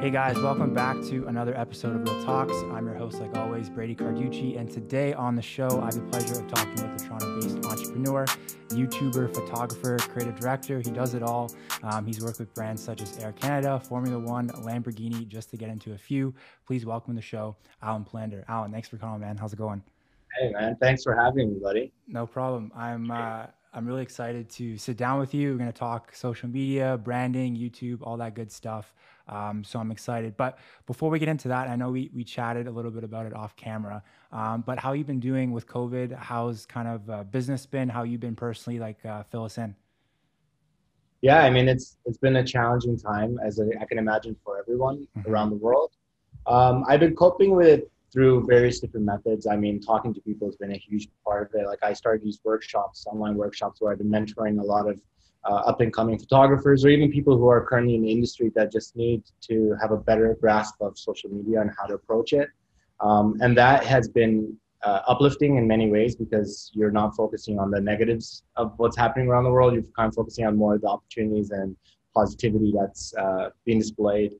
Hey guys, welcome back to another episode of Real Talks. I'm your host, like always, Brady Carducci, and today on the show, I have the pleasure of talking with a Toronto-based entrepreneur, YouTuber, photographer, creative director. He does it all. Um, he's worked with brands such as Air Canada, Formula One, Lamborghini, just to get into a few. Please welcome to the show, Alen Palander. Alen, thanks for calling, man. How's it going? Hey man, thanks for having me, buddy. No problem. I'm uh, I'm really excited to sit down with you. We're going to talk social media, branding, YouTube, all that good stuff. Um, so I'm excited. But before we get into that, I know we, we chatted a little bit about it off camera. Um, but how you been doing with COVID? How's kind of uh, business been? How you been personally? Like uh, fill us in. Yeah, I mean it's it's been a challenging time as I can imagine for everyone mm-hmm. around the world. Um, I've been coping with it through various different methods. I mean, talking to people has been a huge part of it. Like I started these workshops, online workshops, where I've been mentoring a lot of uh, up and coming photographers or even people who are currently in the industry that just need to have a better grasp of social media and how to approach it. Um, and that has been uh, uplifting in many ways because you're not focusing on the negatives of what's happening around the world. You're kind of focusing on more of the opportunities and positivity that's uh, being displayed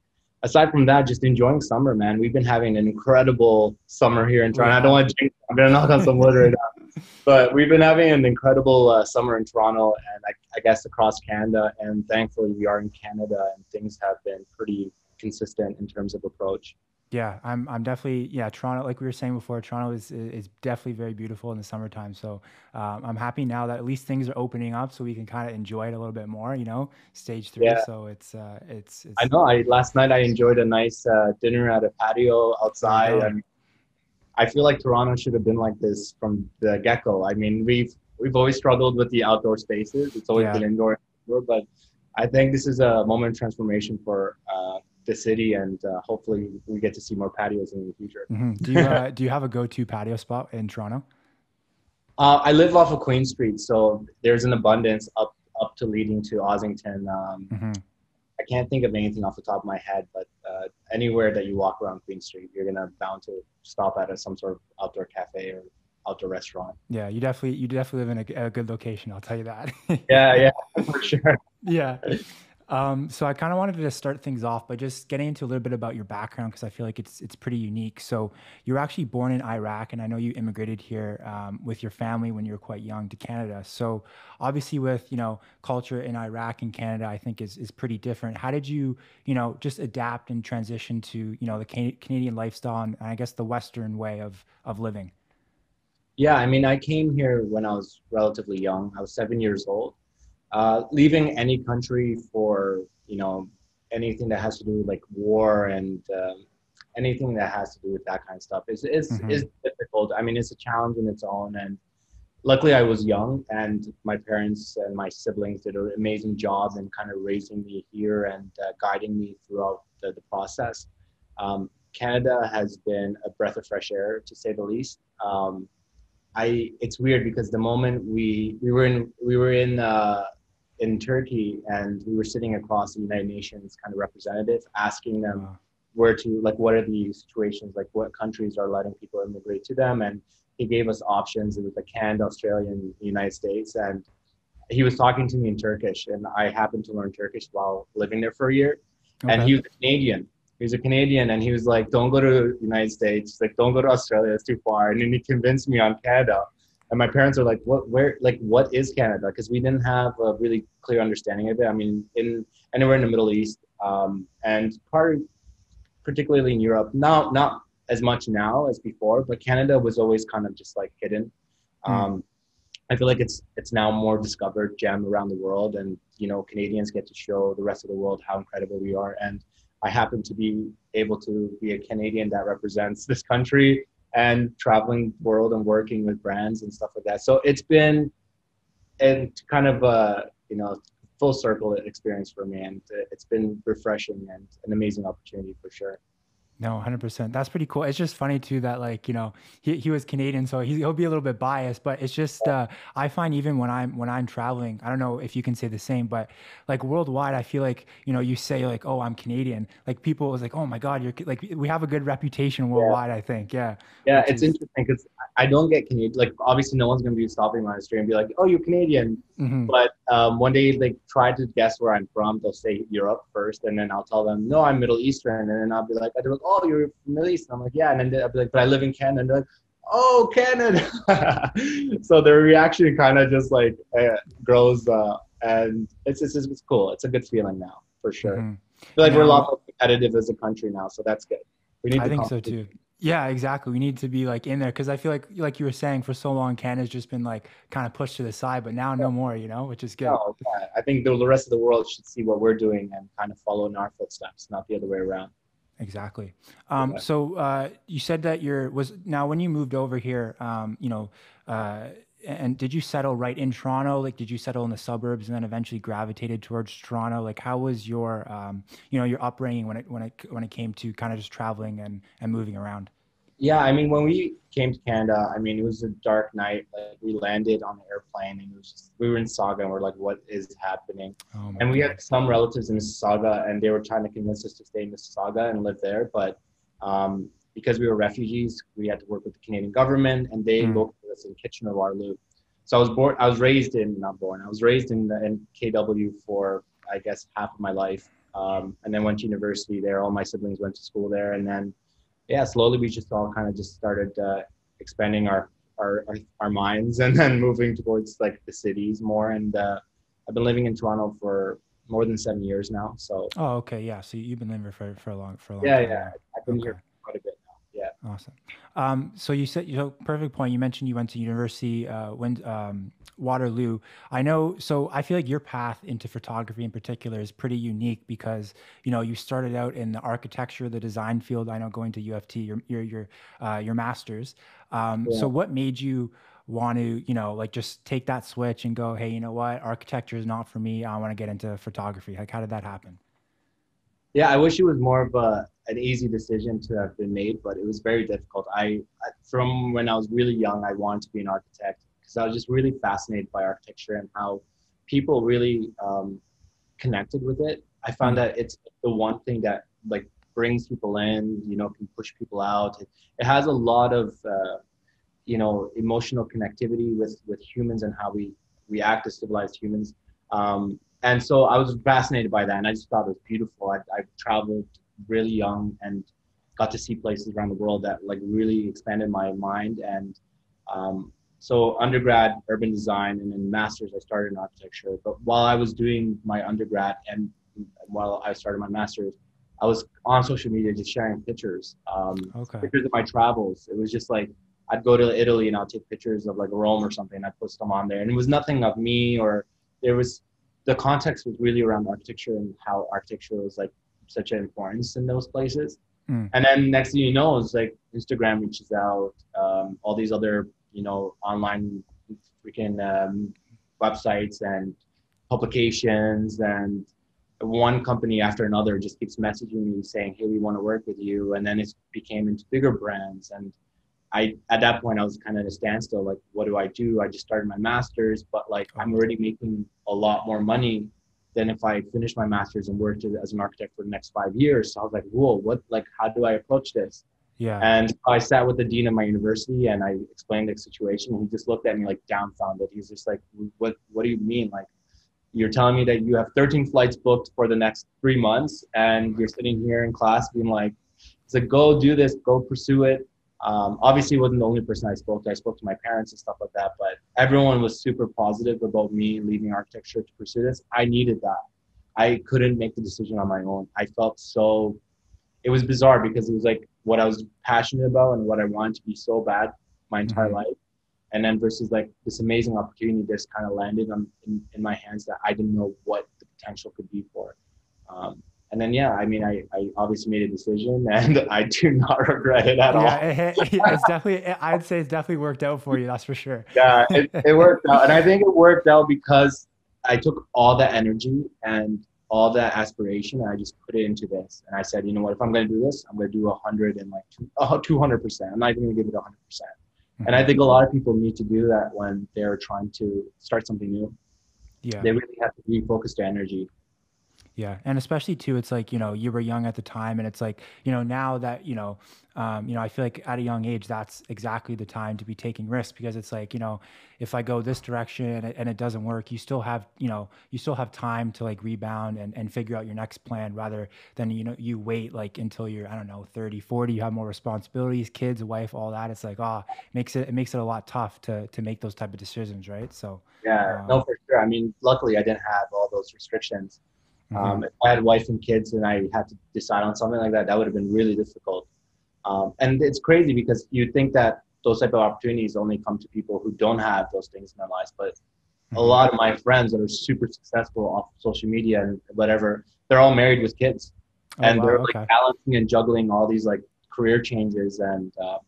aside from that, just enjoying summer, man. We've been having an incredible summer here in Toronto. I don't want to jinx. I'm gonna knock on some wood right now, but we've been having an incredible uh, summer in Toronto, and I, I, guess across Canada. And thankfully, we are in Canada, and things have been pretty consistent in terms of approach. Yeah, I'm I'm definitely yeah Toronto like we were saying before Toronto is is definitely very beautiful in the summertime. So um, I'm happy now that at least things are opening up so we can kind of enjoy it a little bit more you know stage three. Yeah. so it's, uh, it's, it's I know I last night I enjoyed a nice uh, dinner at a patio outside and I feel like Toronto should have been like this from the get go I mean we've we've always struggled with the outdoor spaces. It's always yeah. been indoor but I think this is a moment of transformation for uh, the city, and uh, hopefully we get to see more patios in the future. Mm-hmm. Do you uh, do you have a go to patio spot in Toronto? Uh, I live off of Queen Street, so there's an abundance up up to leading to Ossington. Um, mm-hmm. I can't think of anything off the top of my head, but uh, anywhere that you walk around Queen Street, you're gonna bound to stop at a, some sort of outdoor cafe or outdoor restaurant. Yeah, you definitely you definitely live in a, a good location. I'll tell you that. yeah, yeah, for sure. Yeah. Um, so I kind of wanted to start things off by just getting into a little bit about your background because I feel like it's it's pretty unique. So you were actually born in Iraq, and I know you immigrated here um, with your family when you were quite young to Canada. So obviously, with you know culture in Iraq and Canada, I think is is pretty different. How did you you know just adapt and transition to you know the Canadian lifestyle and I guess the Western way of of living? Yeah, I mean, I came here when I was relatively young. I was seven years old uh, leaving any country for you know anything that has to do with like war and um, anything that has to do with that kind of stuff is is, mm-hmm. is difficult. I mean, it's a challenge in its own. And luckily, I was young, and my parents and my siblings did an amazing job in kind of raising me here and uh, guiding me throughout the, the process. Um, Canada has been a breath of fresh air, to say the least. Um, I it's weird because the moment we we were in we were in uh, in Turkey, and we were sitting across the United Nations kind of representative, asking them wow. where to like what are the situations, like what countries are letting people immigrate to them, and he gave us options. It was like Canada, Australia, and the United States, and he was talking to me in Turkish, and I happened to learn Turkish while living there for a year, okay. and he was a Canadian. He was a Canadian, and he was like, "Don't go to the United States. Like, don't go to Australia. It's too far." And then he convinced me on Canada and my parents are like what where like what is canada? Because we didn't have a really clear understanding of it. I mean in anywhere in the middle east um, and part particularly in europe not not as much now as before but canada was always kind of just like hidden. Mm. um, i feel like it's it's now more discovered gem around the world and you know canadians get to show the rest of the world how incredible we are. And i happen to be able to be a canadian that represents this country and traveling the world and working with brands and stuff like that. So it's been a kind of a you know full circle experience for me, and it's been refreshing and an amazing opportunity for sure. No, hundred percent. That's pretty cool. It's just funny too that like you know he, he was Canadian, so he, will be a little bit biased. But it's just uh, I find even when I'm when I'm traveling, I don't know if you can say the same, but like worldwide, I feel like you know you say like oh I'm Canadian, like people is like oh my god you're like we have a good reputation worldwide. Yeah. I think yeah. Yeah, it's is... interesting because I don't get Canadian. Like obviously no one's gonna be stopping my street and be like oh you're Canadian, mm-hmm. but um, when they like try to guess where I'm from, they'll say Europe first, and then I'll tell them, no, I'm Middle Eastern, and then I'll be like, they're like, oh, you're from Middle East. And I'm like, yeah, and then I'll be like, but I live in Canada. And they're like, oh, Canada. so their reaction kind of just like uh, grows, uh, and it's, it's it's cool. It's a good feeling now for sure. Mm-hmm. I feel like we're a lot more competitive as a country now, so that's good. We need. I think so too. Yeah, exactly. We need to be like in there because I feel like, like you were saying, for so long, Canada's just been like kind of pushed to the side, but now no more, you know, which is good. No, I think the rest of the world should see what we're doing and kind of follow in our footsteps, not the other way around. Exactly. Um, yeah. So uh, you said that you're was now when you moved over here, um, you know, uh, and did you settle right in Toronto? Like, did you settle in the suburbs and then eventually gravitated towards Toronto? Like, how was your, um, you know, your upbringing when it when it when it came to kind of just traveling and and moving around? Yeah, I mean, when we came to Canada, I mean, it was a dark night. Like, we landed on the airplane, and it was just, we were in Sauga, and we're like, "What is happening?" Oh and we God. had some relatives in Mississauga, and they were trying to convince us to stay in Mississauga and live there, but um, because we were refugees, we had to work with the Canadian government, and they mm. In Kitchener Waterloo. So I was born. I was raised in not born. I was raised in the, in KW for I guess half of my life, um, and then went to university there. All my siblings went to school there, and then yeah, slowly we just all kind of just started uh, expanding our, our, our our minds, and then moving towards like the cities more. And uh, I've been living in Toronto for more than seven years now. So oh, okay, yeah. So you've been living for for a long for a long yeah, time. Yeah, I've been okay. here quite a bit. Awesome. Um, so you said, you know, perfect point. You mentioned you went to university, uh, when, um, Waterloo. I know. So I feel like your path into photography in particular is pretty unique because, you know, you started out in the architecture, the design field. I know going to U of T, your, your, your, uh, your master's. Um, yeah. so what made you want to, you know, like just take that switch and go, Hey, you know what? Architecture is not for me. I want to get into photography. Like, how did that happen? Yeah, I wish it was more of a an easy decision to have been made, but it was very difficult. I, from when I was really young, I wanted to be an architect because I was just really fascinated by architecture and how people really um, connected with it. I found mm-hmm. that it's the one thing that like brings people in, you know, can push people out. It, it has a lot of, uh, you know, emotional connectivity with with humans and how we react as civilized humans. Um, and so I was fascinated by that, and I just thought it was beautiful. I, I traveled really young and got to see places around the world that like really expanded my mind. And um, so undergrad urban design and then masters, I started in architecture. But while I was doing my undergrad and while I started my masters, I was on social media just sharing pictures, um, okay. pictures of my travels. It was just like I'd go to Italy and I'll take pictures of like Rome or something. I post them on there, and it was nothing of me or there was the context was really around architecture and how architecture was like such an importance in those places. Mm. And then next thing you know, it's like Instagram reaches out, um, all these other you know online freaking um, websites and publications and one company after another just keeps messaging me saying, "Hey, we want to work with you," and then it became into bigger brands. And I, at that point, I was kind of at a standstill. Like, what do I do? I just started my master's, but like, I'm already making a lot more money than if I finished my master's and worked as an architect for the next five years, so I was like, whoa, what, like, how do I approach this? Yeah. And I sat with the dean of my university and I explained the situation. And he just looked at me like dumbfounded. He's just like, what, what do you mean? Like, you're telling me that you have 13 flights booked for the next three months and you're sitting here in class being like, it's like, go do this, go pursue it. Um, obviously, wasn't the only person I spoke to. I spoke to my parents and stuff like that, but everyone was super positive about me leaving architecture to pursue this. I needed that. I couldn't make the decision on my own. I felt so, it was bizarre because it was like what I was passionate about and what I wanted to be so bad my entire mm-hmm. life. And then versus like this amazing opportunity just kind of landed on, in, in my hands that I didn't know what the potential could be for. Um, and then yeah, I mean, I, I obviously made a decision, and I do not regret it at yeah, all. Yeah, it, it's definitely. I'd say it's definitely worked out for you. That's for sure. yeah, it, it worked out, and I think it worked out because I took all that energy and all that aspiration, and I just put it into this. And I said, you know what? If I'm going to do this, I'm going to do a hundred and like two hundred percent. I'm not even going to give it a hundred percent. And I mm-hmm. think a lot of people need to do that when they're trying to start something new. Yeah, they really have to refocus their energy Yeah, and especially too, it's like you know you were young at the time, and it's like you know now that you know, um, you know, I feel like at a young age that's exactly the time to be taking risks because it's like you know, if I go this direction and it, and it doesn't work, you still have you know you still have time to like rebound and, and figure out your next plan rather than you know you wait like until you're I don't know 30, 40, you have more responsibilities, kids, wife, all that. It's like ah, oh, makes it it makes it a lot tough to to make those type of decisions, right? So yeah, um, no, for sure. I mean, luckily I didn't have all those restrictions Mm-hmm. Um, if I had wife and kids and I had to decide on something like that, that would have been really difficult. Um, and it's crazy because you think that those type of opportunities only come to people who don't have those things in their lives. But mm-hmm. a lot of my friends that are super successful off social media and whatever, they're all married with kids, oh, and wow, they're like okay. balancing and juggling all these like career changes. And uh,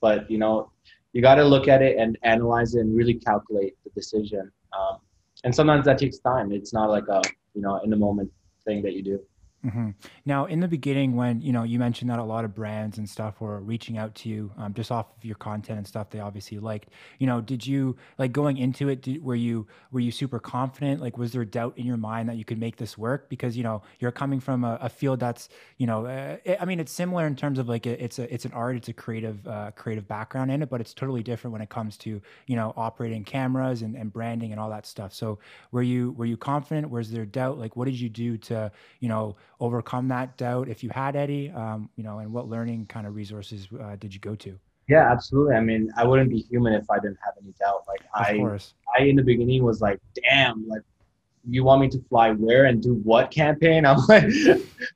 but you know, you got to look at it and analyze it and really calculate the decision. Um, and sometimes that takes time. It's not like a you know in the moment thing that you do. Mm-hmm. Now, in the beginning, when you know you mentioned that a lot of brands and stuff were reaching out to you um, just off of your content and stuff, they obviously liked. You know, did you like going into it? Did, were you were you super confident? Like, was there doubt in your mind that you could make this work? Because you know you're coming from a, a field that's you know, uh, I mean, it's similar in terms of like it's a it's an art, it's a creative uh, creative background in it, but it's totally different when it comes to you know operating cameras and, and branding and all that stuff. So, were you were you confident? Was there doubt? Like, what did you do to you know overcome that doubt if you had any um, you know and what learning kind of resources uh, did you go to? Yeah absolutely. I mean i wouldn't be human if i didn't have any doubt. Like of i course. i in the beginning was like damn like you want me to fly where and do what campaign? I'm like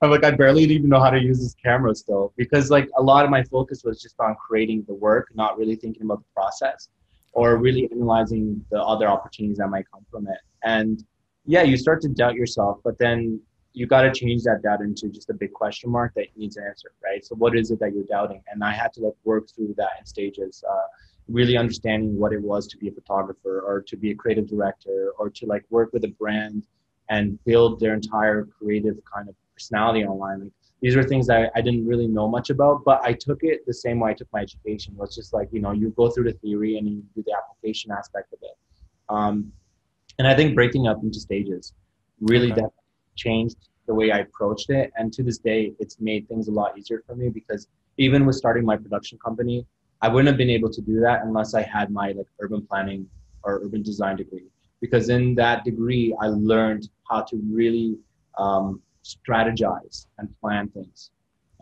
i'm like i barely even know how to use this camera still. Because like a lot of my focus was just on creating the work not really thinking about the process or really analyzing the other opportunities that might come from it. And yeah you start to doubt yourself but then you got to change that doubt into just a big question mark that needs an answer, right? So what is it that you're doubting? And I had to like work through that in stages, uh, really understanding what it was to be a photographer or to be a creative director or to like work with a brand and build their entire creative kind of personality online. Like, these are things that I didn't really know much about, but I took it the same way I took my education. It was just like, you know, you go through the theory and you do the application aspect of it. Um, and I think breaking up into stages really okay changed the way I approached it. And to this day, it's made things a lot easier for me because even with starting my production company, I wouldn't have been able to do that unless I had my like urban planning or urban design degree. Because in that degree, I learned how to really um, strategize and plan things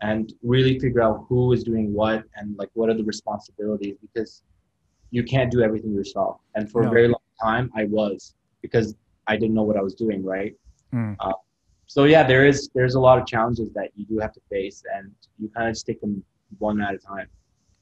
and really figure out who is doing what and like what are the responsibilities because you can't do everything yourself. And for no. a very long time, I was because I didn't know what I was doing, right? Mm. Uh, so yeah, there is there's a lot of challenges that you do have to face, and you kind of just take them one at a time.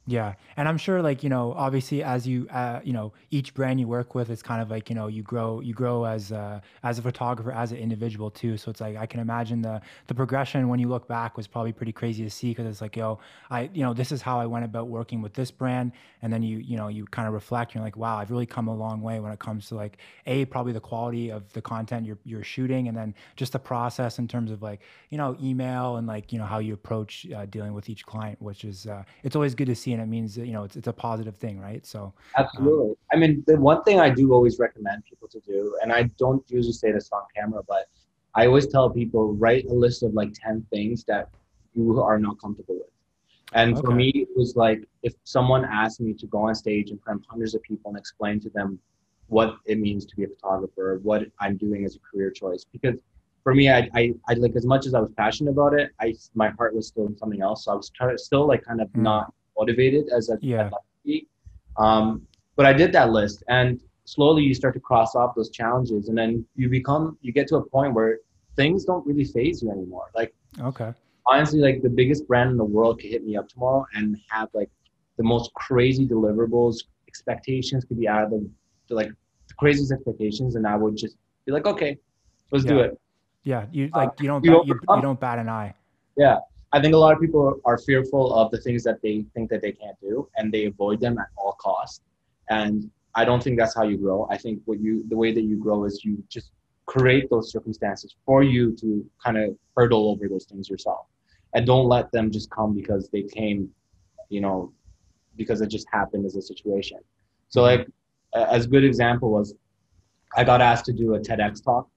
Yeah, and I'm sure, like you know, obviously, as you uh, you know, each brand you work with, it's kind of like you know, you grow you grow as a, as a photographer, as an individual too. So it's like I can imagine the the progression when you look back was probably pretty crazy to see because it's like yo, I you know, this is how I went about working with this brand, and then you you know, you kind of reflect, you're like, wow, I've really come a long way when it comes to like a probably the quality of the content you're you're shooting, and then just the process in terms of like you know, email and like you know how you approach uh, dealing with each client, which is uh, it's always good to see and it means that, you know it's, it's a positive thing right so absolutely um, i mean the one thing i do always recommend people to do and i don't usually say this on camera but i always tell people write a list of like 10 things that you are not comfortable with and okay. for me it was like if someone asked me to go on stage in front of hundreds of people and explain to them what it means to be a photographer what i'm doing as a career choice because for me, I, I, I, like as much as I was passionate about it, I my heart was still in something else. So I was trying, still like kind of mm. not motivated as a yeah. Um, but I did that list, and slowly you start to cross off those challenges, and then you become you get to a point where things don't really faze you anymore. Like okay, honestly, like the biggest brand in the world could hit me up tomorrow and have like the most crazy deliverables, expectations could be out of the, the like the craziest expectations, and I would just be like, okay, let's yeah. do it. Yeah, you like you don't uh, bat, you, you don't bat an eye. Yeah, I think a lot of people are fearful of the things that they think that they can't do, and they avoid them at all costs. And I don't think that's how you grow. I think what you the way that you grow is you just create those circumstances for you to kind of hurdle over those things yourself, and don't let them just come because they came, you know, because it just happened as a situation. So like, as good example was, I got asked to do a TEDx talk,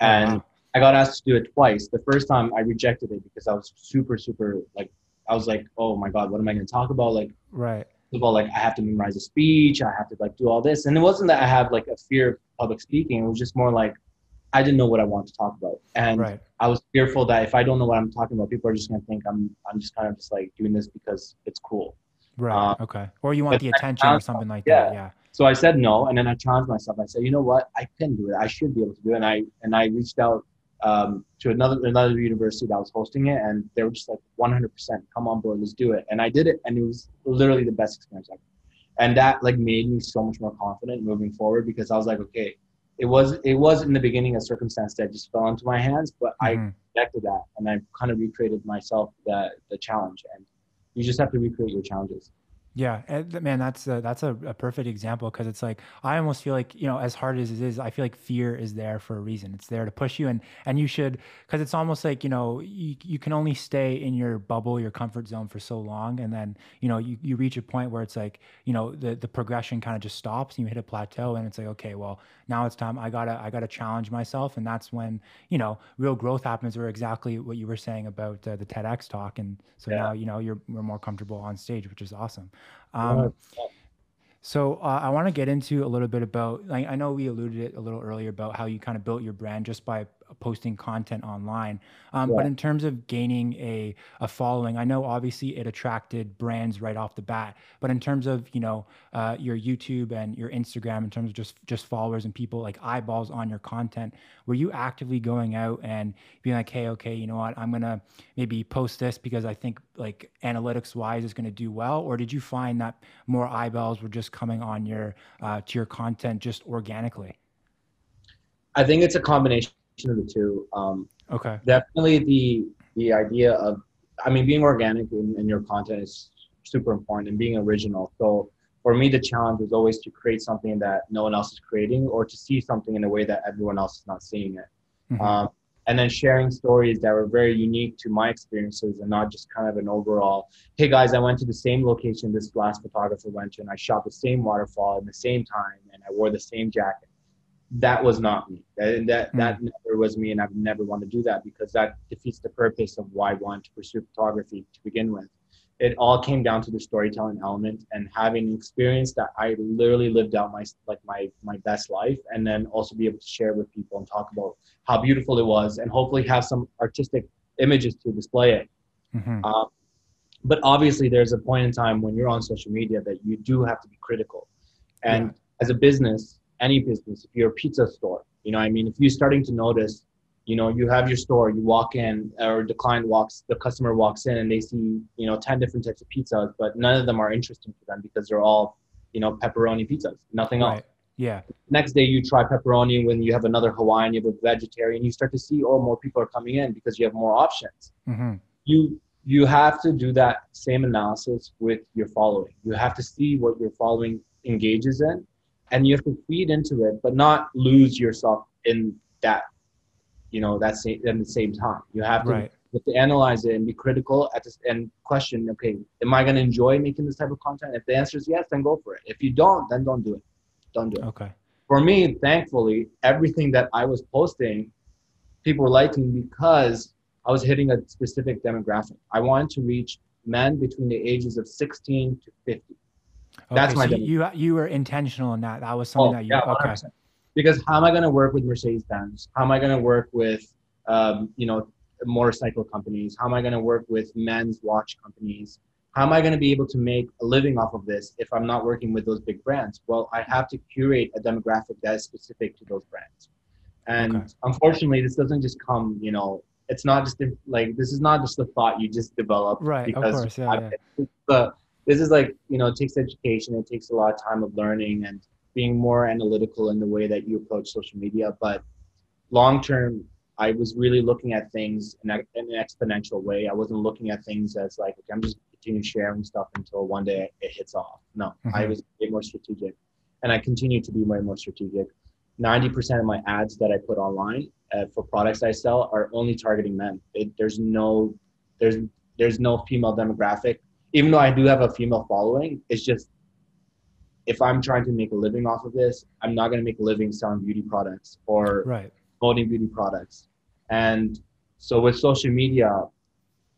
and. Wow I got asked to do it twice. The first time I rejected it because I was super, super like I was like, oh my god, what am I going to talk about? Like, right. Of all, like I have to memorize a speech, I have to like do all this, and it wasn't that I have like a fear of public speaking. It was just more like I didn't know what I wanted to talk about, and right. I was fearful that if I don't know what I'm talking about, people are just going to think I'm I'm just kind of just like doing this because it's cool. Right. Um, okay. Or you want the attention or something like yeah. that. Yeah. So I said no, and then I challenged myself. I said, you know what, I can do it. I should be able to do it. And I and I reached out um, to another another university that was hosting it, and they were just like 100% come on board, let's do it. And I did it, and it was literally the best experience ever. And that like made me so much more confident moving forward because I was like, okay, it was it was in the beginning a circumstance that just fell into my hands, but mm-hmm. I expected that, and I kind of recreated myself the the challenge. And you just have to recreate your challenges. Yeah, man, that's a, that's a, a perfect example because it's like I almost feel like you know as hard as it is, I feel like fear is there for a reason. It's there to push you, and and you should because it's almost like you know you, you can only stay in your bubble, your comfort zone for so long, and then you know you, you reach a point where it's like you know the the progression kind of just stops, and you hit a plateau, and it's like okay, well now it's time I gotta I gotta challenge myself, and that's when you know real growth happens, or exactly what you were saying about uh, the TEDx talk, and so yeah. now you know you're, you're more comfortable on stage, which is awesome. Um, so uh, I want to get into a little bit about. Like, I know we alluded it a little earlier about how you kind of built your brand just by posting content online. Um, yeah. But in terms of gaining a, a following, I know obviously it attracted brands right off the bat. But in terms of you know uh, your YouTube and your Instagram, in terms of just just followers and people like eyeballs on your content, were you actively going out and being like, hey, okay, you know what, I'm gonna maybe post this because I think like analytics wise is gonna do well, or did you find that more eyeballs were just coming on your uh, to your content just organically? I think it's a combination of the two. Um, okay. Definitely the the idea of, I mean, being organic in, in your content is super important and being original. So for me, the challenge was always to create something that no one else is creating, or to see something in a way that everyone else is not seeing it. Mm-hmm. Um, and then sharing stories that were very unique to my experiences and not just kind of an overall hey guys i went to the same location this last photographer went to and i shot the same waterfall in the same time and i wore the same jacket that was not me. That that, mm. that never was me, and I've never wanted to do that because that defeats the purpose of why I wanted to pursue photography to begin with. It all came down to the storytelling element and having an experience that I literally lived out my like my my best life, and then also be able to share with people and talk about how beautiful it was, and hopefully have some artistic images to display it. Mm-hmm. Um, but obviously, there's a point in time when you're on social media that you do have to be critical, and yeah. as a business any business, if you're a pizza store, you know, I mean, if you're starting to notice, you know, you have your store, you walk in, or the client walks, the customer walks in, and they see, you know, ten different types of pizzas, but none of them are interesting to them because they're all, you know, pepperoni pizzas, nothing right. else. Yeah. Next day you try pepperoni when you have another Hawaiian, you have a vegetarian, you start to see, oh, more people are coming in because you have more options. Mm-hmm. You you have to do that same analysis with your following. You have to see what your following engages in and you have to feed into it, but not lose yourself in that, you know, that same at the same time. You have to, right. you have to analyze it and be critical at this and question, okay, am I going to enjoy making this type of content? If the answer is yes, then go for it. If you don't, then don't do it. Don't do it. Okay. For me, thankfully, everything that I was posting, people were liking because I was hitting a specific demographic. I wanted to reach men between the ages of 16 to 50. Okay, That's my so you you were intentional in that. That was something oh, that you yeah, okay. Because how am I going to work with Mercedes Benz? How am I going to work with um, you know motorcycle companies? How am I going to work with men's watch companies? How am I going to be able to make a living off of this if I'm not working with those big brands? Well, I have to curate a demographic that is specific to those brands. And okay. unfortunately, this doesn't just come, you know, it's not just like this is not just a thought you just develop right because of course, yeah, yeah. the this is like you know it takes education it takes a lot of time of learning and being more analytical in the way that you approach social media but long term i was really looking at things in, an exponential way. I wasn't looking at things as like okay, i'm just continue sharing stuff until one day it hits off. No mm-hmm. i was way more strategic and i continue to be way more strategic. 90% of my ads that i put online uh, for products i sell are only targeting men. It, there's no there's there's no female demographic even though I do have a female following, it's just if I'm trying to make a living off of this, I'm not going to make a living selling beauty products or right. promoting beauty products. And so with social media,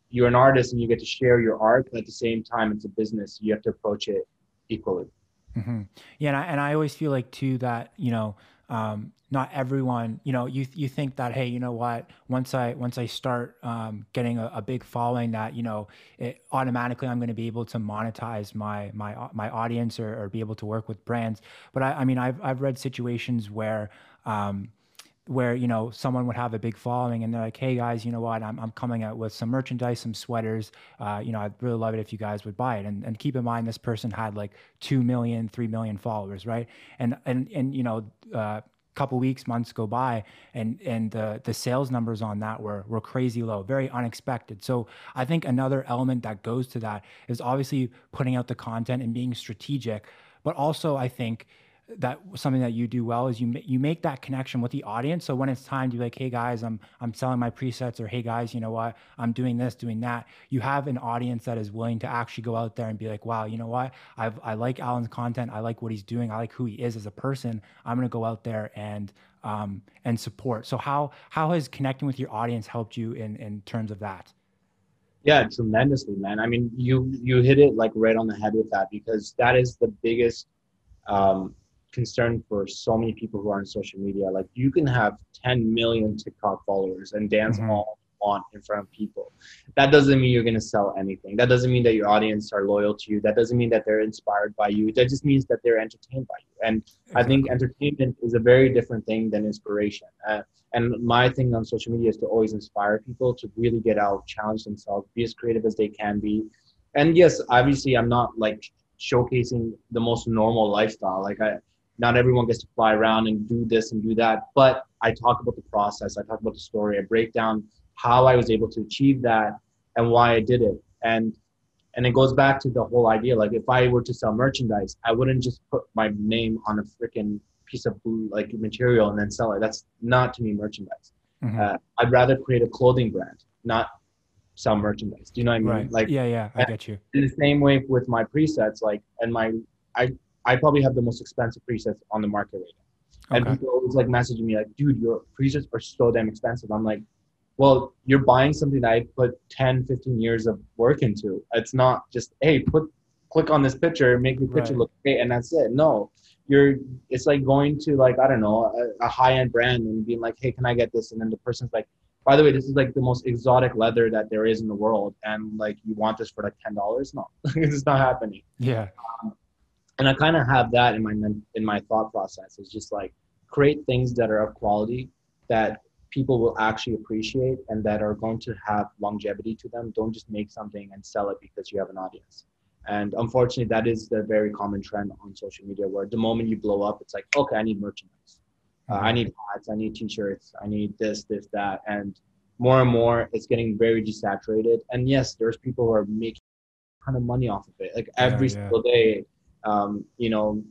you're an artist and you get to share your art, but at the same time, it's a business. You have to approach it equally. Mm-hmm. Yeah, and I, and I always feel like too that you know um, not everyone you know you you think that hey you know what once I once I start um, getting a, a, big following that you know it, automatically I'm going to be able to monetize my my my audience or, or be able to work with brands. But I, I mean I've I've read situations where um, where you know someone would have a big following and they're like hey guys you know what? I'm, I'm coming out with some merchandise some sweaters. Uh, you know i'd really love it if you guys would buy it. And, and keep in mind this person had like 2 million 3 million followers right? And and and you know uh, couple weeks months go by and and the the sales numbers on that were were crazy low very unexpected. So i think another element that goes to that is obviously putting out the content and being strategic but also i think that something that you do well is you you make that connection with the audience. So when it's time to be like, hey guys, I'm I'm selling my presets, or hey guys, you know what, I'm doing this, doing that. You have an audience that is willing to actually go out there and be like, wow, you know what, I I like Alen's content, I like what he's doing, I like who he is as a person. I'm gonna go out there and um, and support. So how how has connecting with your audience helped you in in terms of that? Yeah, tremendously, man. I mean, you you hit it like right on the head with that because that is the biggest um, concern for so many people who are on social media. Like you can have 10 million TikTok followers and dance mm-hmm. all want in front of people. That doesn't mean you're going to sell anything. That doesn't mean that your audience are loyal to you. That doesn't mean that they're inspired by you. That just means that they're entertained by you. And. I think entertainment is a very different thing than inspiration. Uh, and my thing on social media is to always inspire people to really get out, challenge themselves, be as creative as they can be. And yes, obviously, I'm not like showcasing the most normal lifestyle. Like I, not everyone gets to fly around and do this and do that but i talk about the process. I talk about the story. I break down how i was able to achieve that and why i did it. And and it goes back to the whole idea like if i were to sell merchandise i wouldn't just put my name on a freaking piece of blue like material and then sell it. That's not to me merchandise. Mm-hmm. uh, i'd rather create a clothing brand not sell merchandise. Do you know what i mean? Right. like yeah yeah. I get you. in the same way with my presets like and my i I probably have the most expensive presets on the market right now. Okay. And people always like messaging me like, dude, your presets are so damn expensive. I'm like, well, you're buying something that I put 10, 15 years of work into. It's not just, hey, put click on this picture, make your picture right. look great, and that's it. No. You're it's like going to like, I don't know, a, a high end brand and being like, hey, can I get this? And then the person's like, by the way, this is like the most exotic leather that there is in the world, and like you want this for like ten dollars? No, it's not happening. Yeah. Um, and I kind of have that in my in my thought process. It's just like create things that are of quality that people will actually appreciate and that are going to have longevity to them. Don't just make something and sell it because you have an audience. And unfortunately, that is the very common trend on social media where the moment you blow up, it's like, okay, I need merchandise. Uh, I need hats, I need t-shirts, I need this, this, that. And more and more, it's getting very desaturated. And yes, there's people who are making a ton of money off of it. Like every yeah, yeah. single day, um, you know,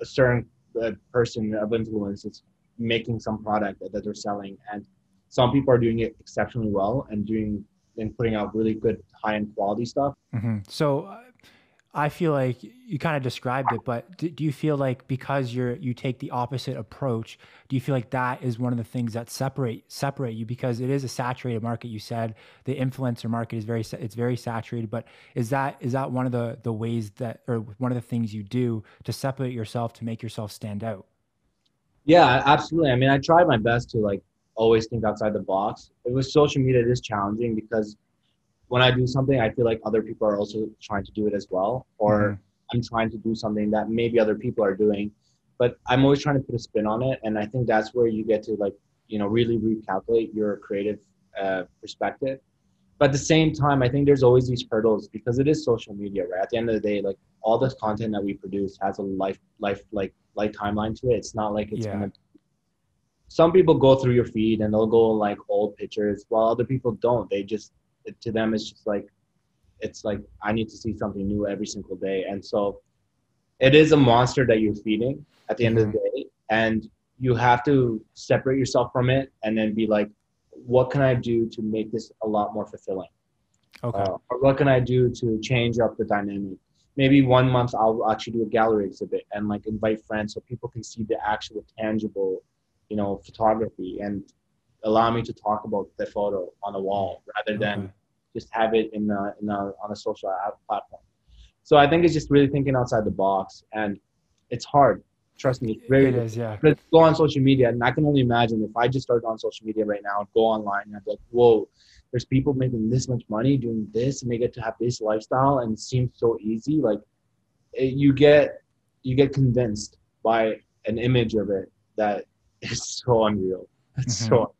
a certain uh, person of influence is making some product that, that they're selling, and some people are doing it exceptionally well and doing and putting out really good high end quality stuff. Mm-hmm. So uh, I feel like you kind of described it, but do, do, you feel like because you're you take the opposite approach, do you feel like that is one of the things that separate separate you because it is a saturated market? You said the influencer market is very it's very saturated, but is that is that one of the the ways that or one of the things you do to separate yourself to make yourself stand out? Yeah, absolutely. I mean, I try my best to like always think outside the box. It was social media it is challenging because when I do something, I feel like other people are also trying to do it as well, or mm-hmm. I'm trying to do something that maybe other people are doing, but I'm always trying to put a spin on it, and I think that's where you get to like you know really recalculate your creative uh, perspective. But at the same time, I think there's always these hurdles because it is social media, right? At the end of the day, like all the content that we produce has a life, life, like life timeline to it. It's not like it's yeah. gonna some people go through your feed and they'll go like old pictures while other people don't they just to them it's just like it's like I need to see something new every single day. And so it is a monster that you're feeding at the mm-hmm. end of the mm-hmm. day. And you have to separate yourself from it and then be like, what can I do to make this a lot more fulfilling? Okay. Uh, or what can I do to change up the dynamic? Maybe one month I'll actually do a gallery exhibit and like invite friends so people can see the actual tangible, you know, photography. And allow me to talk about the photo on the wall rather than Okay. just have it in a, in a on a social app platform. So I think it's just really thinking outside the box, and it's hard. Trust me, it's very It is, yeah. but go on social media, and I can only imagine if I just started on social media right now and go online and I'd be like, whoa, there's people making this much money doing this, and they get to have this lifestyle, and it seems so easy. Like it, you get you get convinced by an image of it that is so unreal. It's Mhm. so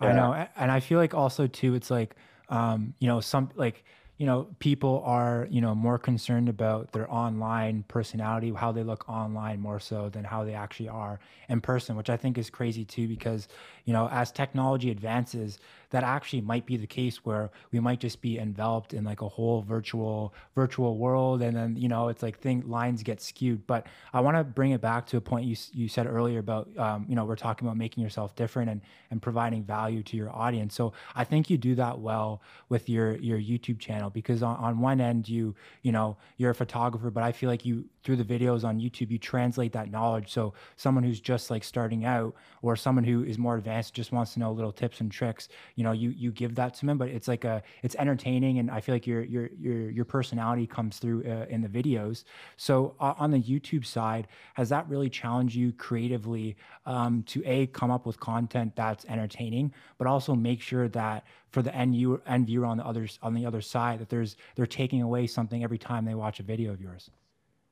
I know, and I feel like also too, it's like, um, you know, some like, you know, people are, you know, more concerned about their online personality, how they look online more so than how they actually are in person, which I think is crazy too, because, you know, as technology advances, that actually might be the case where we might just be enveloped in like a whole virtual virtual world, and then you know, it's like thing lines get skewed. But I want to bring it back to a point you you said earlier about, um, you know, we're talking about making yourself different and and providing value to your audience. So I think you do that well with your your YouTube channel because on, on one end you you know you're a photographer, but I feel like you through the videos on YouTube you translate that knowledge. So someone who's just like starting out or someone who is more advanced just wants to know little tips and tricks, you know, you you give that to them. But it's like a it's entertaining, and I feel like your your your your personality comes through uh, in the videos. So uh, on the YouTube side, has that really challenged you creatively um, to a come up with content that's entertaining, but also make sure that for the end viewer, end viewer on the others on the other side that there's they're taking away something every time they watch a video of yours.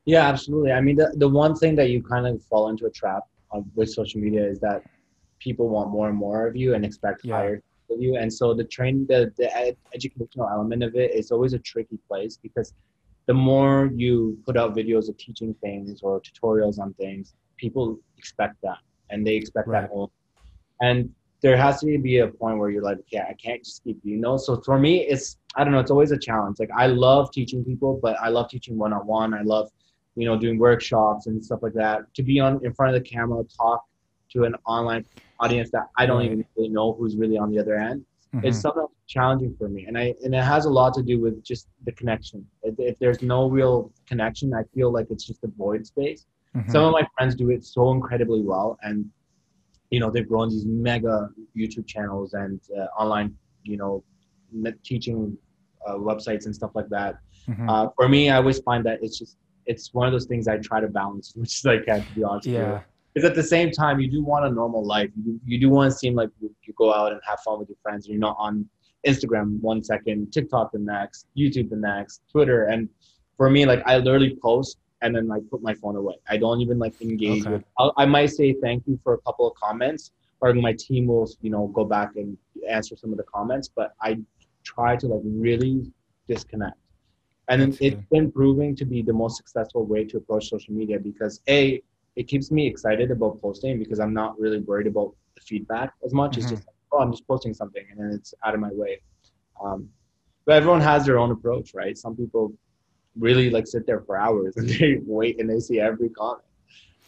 Yeah, absolutely. I mean, the, the one thing that you kind of fall into a trap on, with social media is that people want more and more of you and expect Yeah. higher of you. And so the train, the, the ed- educational element of it is always a tricky place because the more you put out videos of teaching things or tutorials on things, people expect that and they expect Right. that whole. And there has to be a point where you're like, okay, I can't just keep doing those. So for me, it's I don't know, it's always a challenge. Like I love teaching people, but I love teaching one on one. I love, you know, doing workshops and stuff like that. To be on in front of the camera, talk to an online audience that I don't even really know who's really on the other end. It's Mhm. something challenging for me, and I and it has a lot to do with just the connection. If, if there's no real connection, I feel like it's just a void space Mhm. some of my friends do it so incredibly well and you know they've grown these mega youtube channels and uh, online you know teaching uh, websites and stuff like that Mhm. uh, for me i always find that it's just it's one of those things i try to balance which is i can't to be honest with yeah. Because at the same time you do want a normal life you do, you do want to seem like you, you go out and have fun with your friends and you're not on instagram one second tiktok the next youtube the next twitter. And for me like i literally post and then like put my phone away. I don't even like engage Okay. with I'll, i might say thank you for a couple of comments or my team will you know go back and answer some of the comments but i try to like really disconnect. And That's it's been proving to be the most successful way to approach social media because a it keeps me excited about posting because i'm not really worried about the feedback as much. It's Mhm. just oh i'm just posting something and then it's out of my way. Um, but everyone has their own approach right? Some people really like sit there for hours and they wait and they see every comment.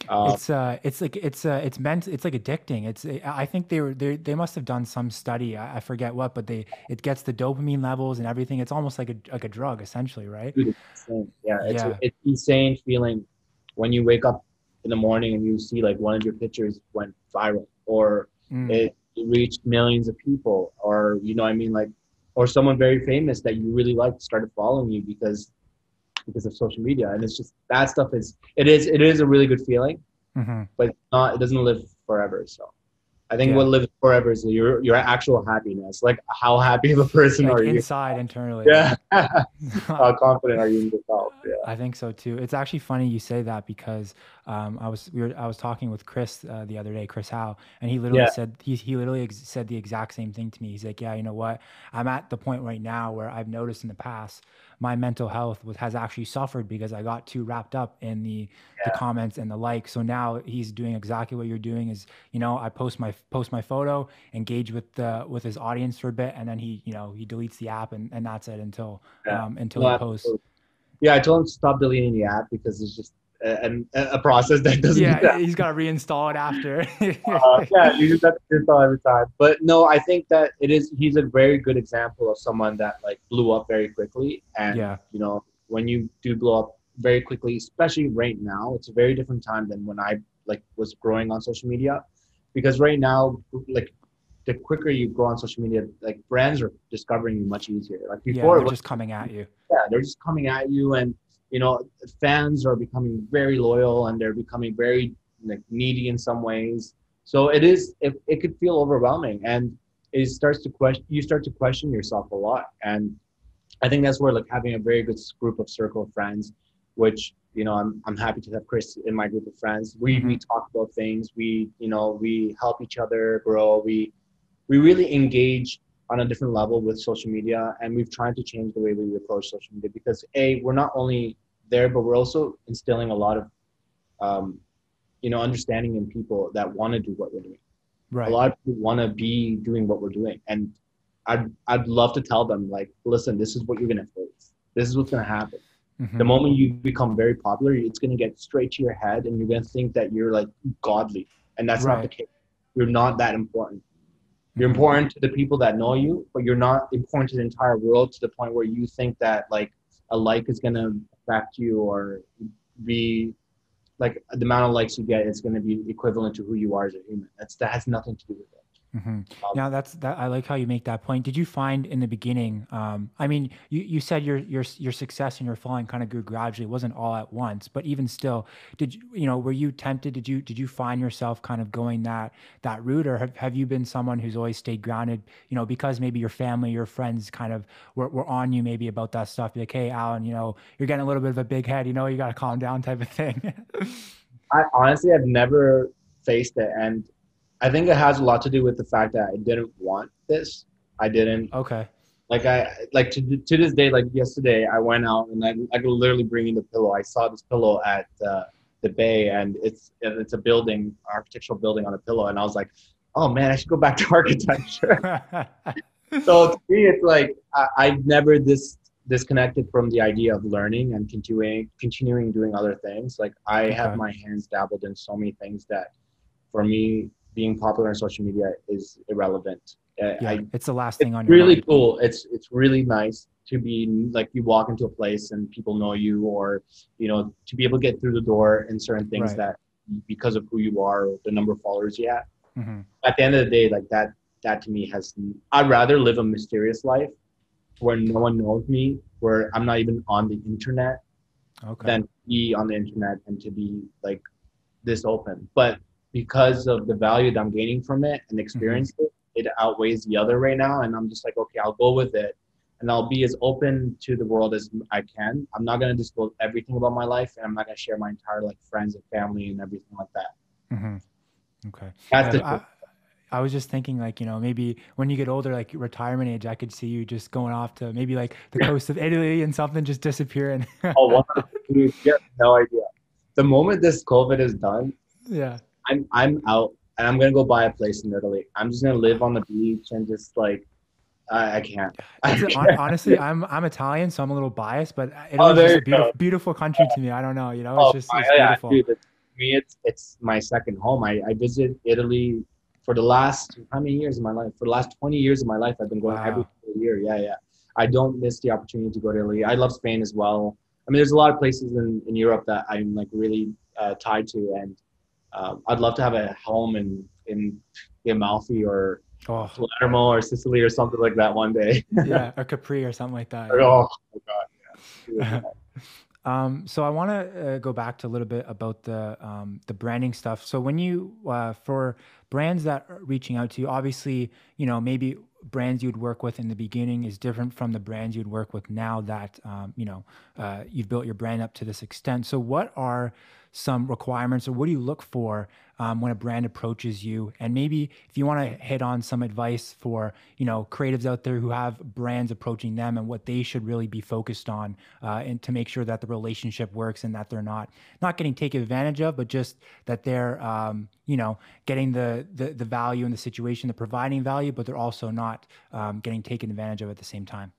Uh, it's uh it's like it's uh it's meant it's like addicting. It's i think they were they, they must have done some study. I, I forget what but they it gets the dopamine levels and everything. It's almost like a like a drug essentially right? Dude, it's. Yeah, it's Yeah. it's insane feeling when you wake up in the morning and you see like one of your pictures went viral or Mm, it reached millions of people or you know I mean like or someone very famous that you really liked started following you because because of social media. And it's just that stuff is it is it is a really good feeling mhm. but not it doesn't live forever so I think Yeah. what lives forever is your your actual happiness like how happy of a person like are you inside internally yeah how confident are you in yourself yeah I think so too. It's actually funny you say that because um, I was we were I was talking with Chris uh, the other day, Chris Howe, and he literally Yeah. said he he literally ex- said the exact same thing to me. He's like, yeah, you know what? I'm at the point right now where I've noticed in the past my mental health was, has actually suffered because I got too wrapped up in the the comments and the like. So now he's doing exactly what you're doing. Is you know I post my post my photo, engage with the with his audience for a bit, and then he you know he deletes the app and, and that's it until Yeah. um, until No, he posts. Yeah, I told him to stop deleting the app because it's just a, an- a process that doesn't. do yeah, that. he's got to reinstall it after. Uh, yeah, you just have to install every time. But no, I think that it is. He's a very good example of someone that like blew up very quickly, and Yeah. you know when you do blow up very quickly, especially right now, it's a very different time than when I like was growing on social media, because right now like the quicker you go on social media, like brands are discovering you much easier. Like before, it they're was- just coming at you. yeah, they're just coming at you, and you know, fans are becoming very loyal and they're becoming very like needy in some ways. So it is, it, it could feel overwhelming, and it starts to question. You start to question yourself a lot, and I think that's where like having a very good group of circle of friends, which you know I'm I'm happy to have Chris in my group of friends. We we mm-hmm. talk about things. We you know we help each other grow. We we really engage on a different level with social media, and we've tried to change the way we approach social media because a we're not only there, but we're also instilling a lot of um, you know understanding in people that want to do what we're doing. Right. a lot of people want to be doing what we're doing and I'd, I'd love to tell them like listen this is what you're going to face. This is what's going to happen. Mhm. the moment you become very popular it's going to get straight to your head and you're going to think that you're like godly and that's not the case. You're not that important you're important to the people that know you but you're not important to the entire world to the point where you think that like a like is to affect you or be like the amount of likes you get is to be equivalent to who you are as a human. That's that has nothing to do with it hmm Um, Now that's that. I like how you make that point. Did you find in the beginning? Um, I mean, you, you said your your your success and your following kind of grew gradually. It wasn't all at once, but even still, did you you know were you tempted? Did you did you find yourself kind of going that that route, or have, have you been someone who's always stayed grounded? You know, because maybe your family, your friends, kind of were, were on you maybe about that stuff. Be like, hey, Alen, you know, you're getting a little bit of a big head. You know, you got to calm down, type of thing. I honestly have never faced it, and I think it has a lot to do with the fact that I didn't want this. I didn't okay. like I like to to this day. Like yesterday, I went out and I I could literally bring in the pillow. I saw this pillow at uh, the bay, and it's it's a building, architectural building on a pillow, and I was like, oh man, I should go back to architecture. so to me, it's like I, I've never this disconnected from the idea of learning and continuing continuing doing other things. Like I Okay. have my hands dabbled in so many things that, for me, being popular on social media is irrelevant. Uh, yeah, I, it's the last thing on it's your really mind. cool. It's it's really nice to be like you walk into a place and people know you, or you know to be able to get through the door in certain things Right. that because of who you are, or the number of followers you have Mhm. at the end of the day, like that, that to me has, I'd rather live a mysterious life where no one knows me, where I'm not even on the internet, Okay. than be on the internet and to be like this open. But because of the value that I'm gaining from it and experience it, it outweighs the other right now. And I'm just like, okay, I'll go with it. And I'll be as open to the world as I can. I'm not going to disclose everything about my life, and I'm not going to share my entire like friends and family and everything like that. Mm-hmm. Okay. That's Yeah, the I, I was just thinking, like, you know, maybe when you get older, like retirement age, I could see you just going off to maybe like the coast of Italy and something, just disappearing. Oh, the- you have no idea. The moment this COVID is done, yeah. I'm I'm out and I'm gonna go buy a place in Italy. I'm just gonna live on the beach and just like I, I can't. I can't. honestly, I'm I'm Italian, so I'm a little biased, but Italy's Oh, just a beautiful, beautiful country to me. I don't know, you know, Oh, it's just my- it's yeah, beautiful. dude, it's- me, it's it's my second home. I I visit Italy for the last how many years of my life? For the last 20 years of my life, I've been going every Wow. single year. Yeah, yeah. I don't miss the opportunity to go to Italy. I love Spain as well. I mean, there's a lot of places in, in Europe that I'm like really uh, tied to, and um, I'd love to have a home in in Amalfi or Oh, Palermo or Sicily or something like that one day. yeah, or Capri or something like that. oh my god, yeah. Um, so I want to uh, go back to a little bit about the um, the branding stuff. So when you uh, for brands that are reaching out to you, obviously, you know maybe brands you'd work with in the beginning is different from the brands you'd work with now that um, you know uh, you've built your brand up to this extent. So what are some requirements, or what do you look for um, when a brand approaches you? And maybe if you want to hit on some advice for you know creatives out there who have brands approaching them and what they should really be focused on, uh, and to make sure that the relationship works and that they're not not getting taken advantage of, but just that they're um, you know getting the, the the value in the situation, they're providing value, but they're also not um, getting taken advantage of at the same time.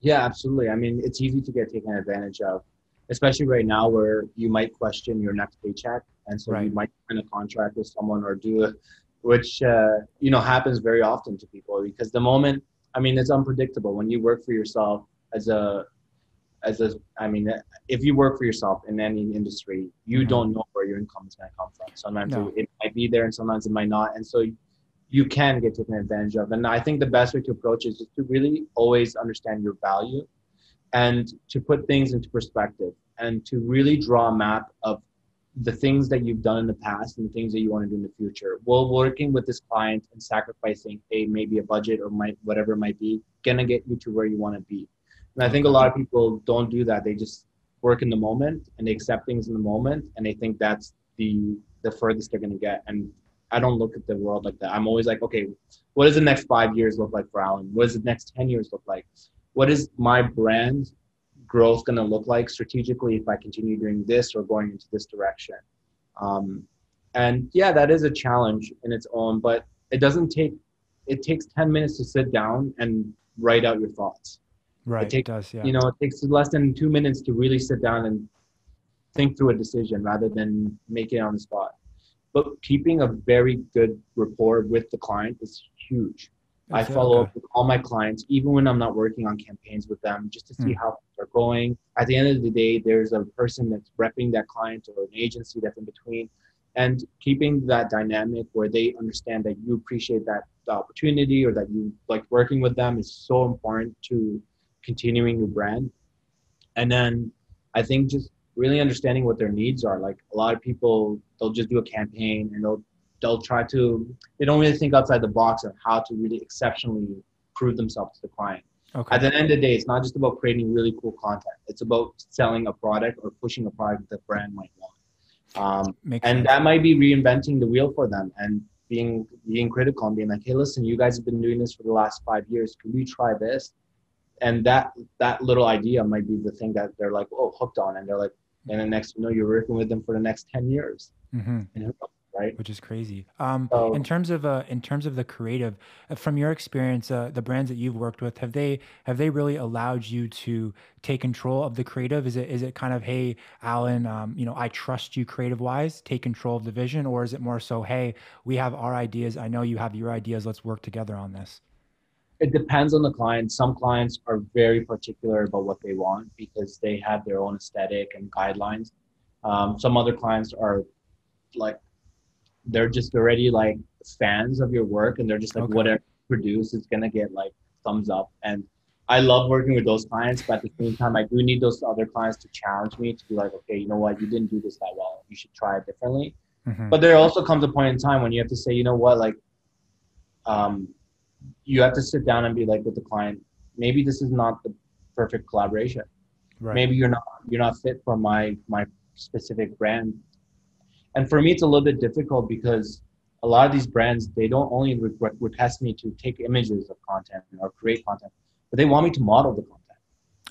Yeah, absolutely. I mean, it's easy to get taken advantage of, especially right now where you might question your next paycheck, and so you might sign a contract with someone or do it, which uh, you know happens very often to people because the moment, I mean, it's unpredictable when you work for yourself as a as a I mean, if you work for yourself in any industry, you Mhm. don't know where your income is going to come from. Sometimes No. it, it might be there, and sometimes it might not. And so, you can get taken advantage of. And I think the best way to approach it is just to really always understand your value and to put things into perspective and to really draw a map of the things that you've done in the past and the things that you want to do in the future. While working with this client and sacrificing a maybe a budget or might whatever it might be, gonna get you to where you want to be. And I think a lot of people don't do that. They just work in the moment and they accept things in the moment and they think that's the the furthest they're gonna get. And I don't look at the world like that. I'm always like, okay, what does the next five years look like for Alen? What does the next ten years look like? What is my brand growth going to look like strategically if I continue doing this or going into this direction. Um, and yeah, that is a challenge in its own, but it doesn't take, it takes 10 minutes to sit down and write out your thoughts. Right. It, takes, it does, yeah. You know, it takes less than two minutes to really sit down and think through a decision rather than make it on the spot. But keeping a very good rapport with the client is huge. I follow up with all my clients, even when I'm not working on campaigns with them, just to see mm. how things are going. At the end of the day, there's a person that's repping that client or an agency that's in between. And keeping that dynamic where they understand that you appreciate that the opportunity or that you like working with them is so important to continuing your brand. And then I think just really understanding what their needs are. Like a lot of people, they'll just do a campaign and they'll they'll try to they don't really think outside the box of how to really exceptionally prove themselves to the client. Okay. At the end of the day, it's not just about creating really cool content. It's about selling a product or pushing a product that the brand might want. Um, and that might be reinventing the wheel for them and being being critical and being like, hey, listen, you guys have been doing this for the last five years. Can we try this? And that that little idea might be the thing that they're like, oh, hooked on, and they're like, and the next you know, you're working with them for the next ten years. Mm-hmm. And right? Which is crazy. Um, so, in terms of uh, in terms of the creative, uh, from your experience, uh, the brands that you've worked with, have they have they really allowed you to take control of the creative? Is it is it kind of hey, Alen, um, you know, I trust you creative wise, take control of the vision, or is it more so hey, we have our ideas, I know you have your ideas, let's work together on this? It depends on the client. Some clients are very particular about what they want because they have their own aesthetic and guidelines. Um, some other clients are like they're just already like fans of your work and they're just like okay. whatever you produce is gonna get like thumbs up and I love working with those clients, but at the same time, I do need those other clients to challenge me to be like, okay, you know what, you didn't do this that well. You should try it differently. Mm-hmm. But there also comes a point in time when you have to say, you know what, like, um, you have to sit down and be like with the client, maybe this is not the perfect collaboration. Right. Maybe you're not you're not fit for my my specific brand and for me it's a little bit difficult because a lot of these brands they don't only re- request me to take images of content or create content but they want me to model the content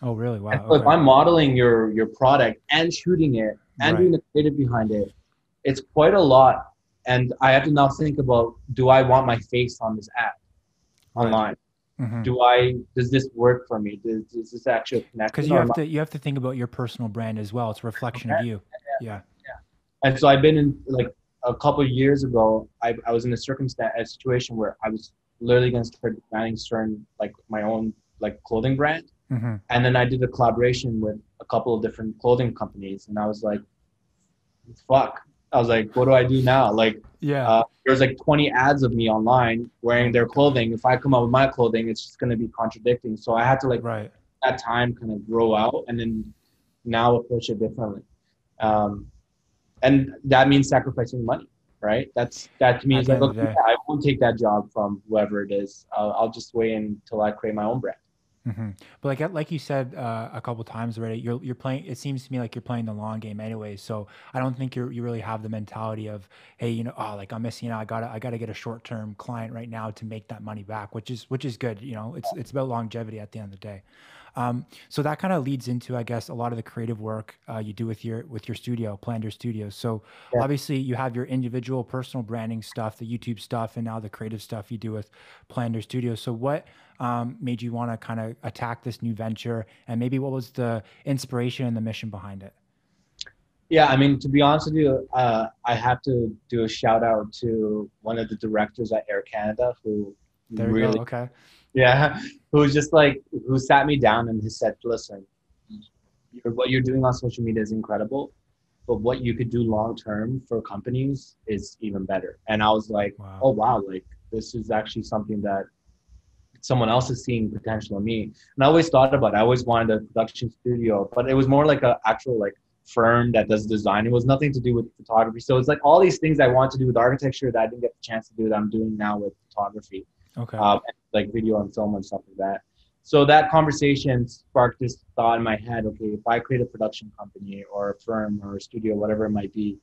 oh really wow so okay. if i'm modeling your your product and shooting it and right. doing the creative behind it it's quite a lot and i have to now think about do i want my face on this app online Mm-hmm. do i does this work for me does, does this actually connect because you have to you have to think about your personal brand as well it's a reflection okay. of you yeah. yeah and so I've been in like a couple of years ago. I, I was in a circumstance, a situation where I was literally going to start managing certain like my own like clothing brand, mm-hmm. and then I did a collaboration with a couple of different clothing companies, and I was like, "Fuck." I was like, what do I do now? Like, yeah, uh, there's like 20 ads of me online wearing their clothing. If I come out with my clothing, it's just going to be contradicting. So I had to like, right. that time kind of grow out and then now approach it differently. Um, and that means sacrificing money right? That's that to me is like okay, yeah, i won't take that job from whoever it is. Uh, i'll just wait until i create my own brand. Mm-hmm. but like like you said uh, a couple times already you're you're playing it seems to me like you're playing the long game anyway. So i don't think you you really have the mentality of hey you know oh like i'm missing out. I gotta i gotta get a short-term client right now to make that money back which is which is good you know? It's it's about longevity at the end of the day um, so that kind of leads into, I guess, a lot of the creative work uh, you do with your with your studio, Palander Studios. So yeah. obviously, you have your individual personal branding stuff, the YouTube stuff, and now the creative stuff you do with Palander Studios. So what um, made you want to kind of attack this new venture, and maybe what was the inspiration and the mission behind it? Yeah, I mean, to be honest with you, uh, I have to do a shout out to one of the directors at Air Canada who there really, okay, yeah, who just like who sat me down and he said, "Listen, you're, what you're doing on social media is incredible, but what you could do long term for companies is even better." And I was like, wow. "Oh wow, like this is actually something that someone else is seeing potential in me. And I always thought about it. I always wanted a production studio, but it was more like an actual like firm that does design. It was nothing to do with photography. So it's like all these things I want to do with architecture that I didn't get the chance to do that I'm doing now with photography, Okay. um, like video and film and stuff like that. So that conversation sparked this thought in my head. Okay, if I create a production company or a firm or a studio, whatever it might be,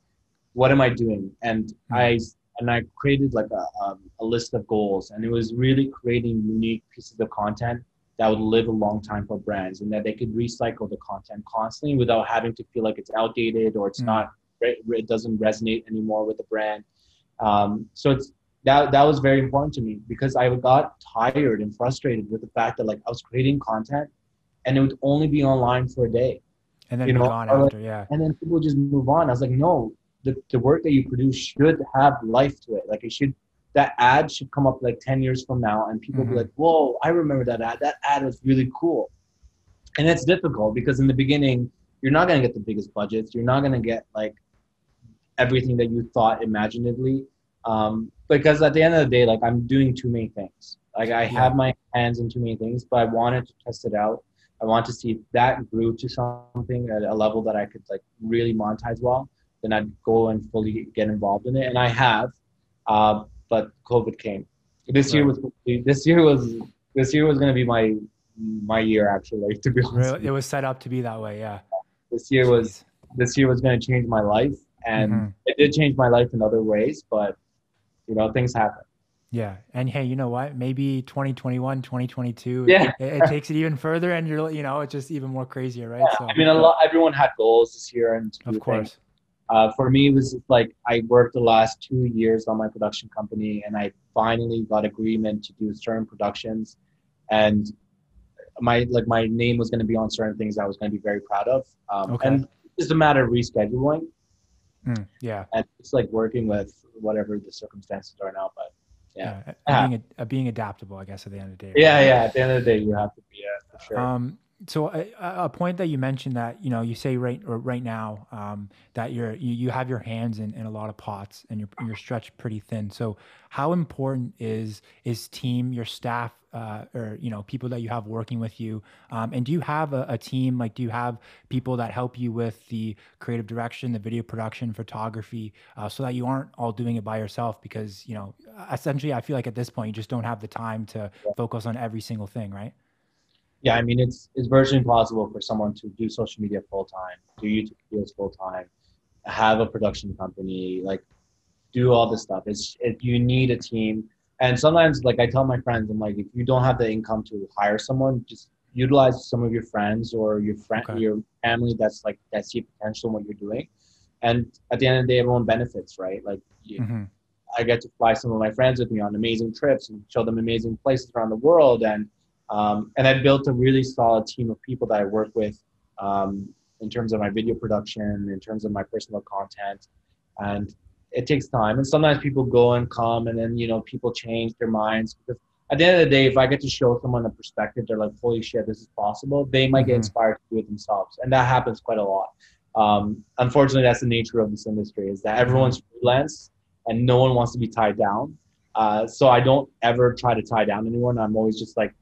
what am I doing? And I and I created like a, um, a list of goals, and it was really creating unique pieces of content that would live a long time for brands, and that they could recycle the content constantly without having to feel like it's outdated or it's Mm. not it doesn't resonate anymore with the brand. Um, so it's that that was very important to me because I got tired and frustrated with the fact that like I was creating content, and it would only be online for a day and then you know, gone after. Yeah. and then people just move on. I was like, no, the, the work that you produce should have life to it. Like it should, that ad should come up like 10 years from now and people Mhm. be like, whoa, I remember that ad. That ad was really cool. And it's difficult because in the beginning, you're not going to get the biggest budgets. You're not going to get like everything that you thought imaginatively. Um, because at the end of the day, like I'm doing too many things. Like I Yeah. have my hands in too many things, but I wanted to test it out. I want to see if that grew to something at a level that I could like really monetize well. Then I'd go and fully get involved in it, and I have. Uh, but COVID came. This year was this year was this year was going to be my my year actually. To be honest, Really, it was set up to be that way. Yeah. this year was this year was going to change my life, and Mhm. it did change my life in other ways. But you know, things happen. Yeah. And hey, you know what? Maybe 2021, 2022, Yeah. it, it takes it even further and you're, you know, it's just even more crazier, right? Yeah, I mean, a lot. Everyone had goals this year, and of course. Uh, for me, it was like I worked the last two years on my production company, and I finally got agreement to do certain productions, and my like my name was going to be on certain things I was going to be very proud of. Um, Okay. And it's a matter of rescheduling Mm, yeah. and it's like working with whatever the circumstances are now. But yeah, Yeah. Yeah. Being, a, being adaptable, I guess, at the end of the day. yeah, right? yeah. At the end of the day, you have to be uh, for sure. Um, so a, a point that you mentioned that you know you say right or right now um, that you're you, you have your hands in, in a lot of pots and you're you're stretched pretty thin. So how important is is team your staff uh, or you know people that you have working with you? Um, and do you have a, a team like do you have people that help you with the creative direction, the video production, photography, uh, so that you aren't all doing it by yourself? Because you know essentially I feel like at this point you just don't have the time to focus on every single thing, right? Yeah, I mean, it's it's virtually impossible for someone to do social media full time, do YouTube videos full time, have a production company, like do all this stuff. It's it, you need a team, and sometimes, like I tell my friends, I'm like, if you don't have the income to hire someone, just utilize some of your friends or your friend, Okay. your family that's like that see potential in what you're doing, and at the end of the day, everyone benefits, right? Like you, hmm I get to fly some of my friends with me on amazing trips and show them amazing places around the world. And um, and I built a really solid team of people that I work with um, in terms of my video production, in terms of my personal content, and it takes time. And sometimes people go and come, and then you know people change their minds because at the end of the day, if I get to show someone a perspective, they're like, "Holy shit, this is possible." They might get Mhm. inspired to do it themselves, and that happens quite a lot. Um, unfortunately, that's the nature of this industry: is that everyone's freelance and no one wants to be tied down. Uh, so I don't ever try to tie down anyone. I'm always just like,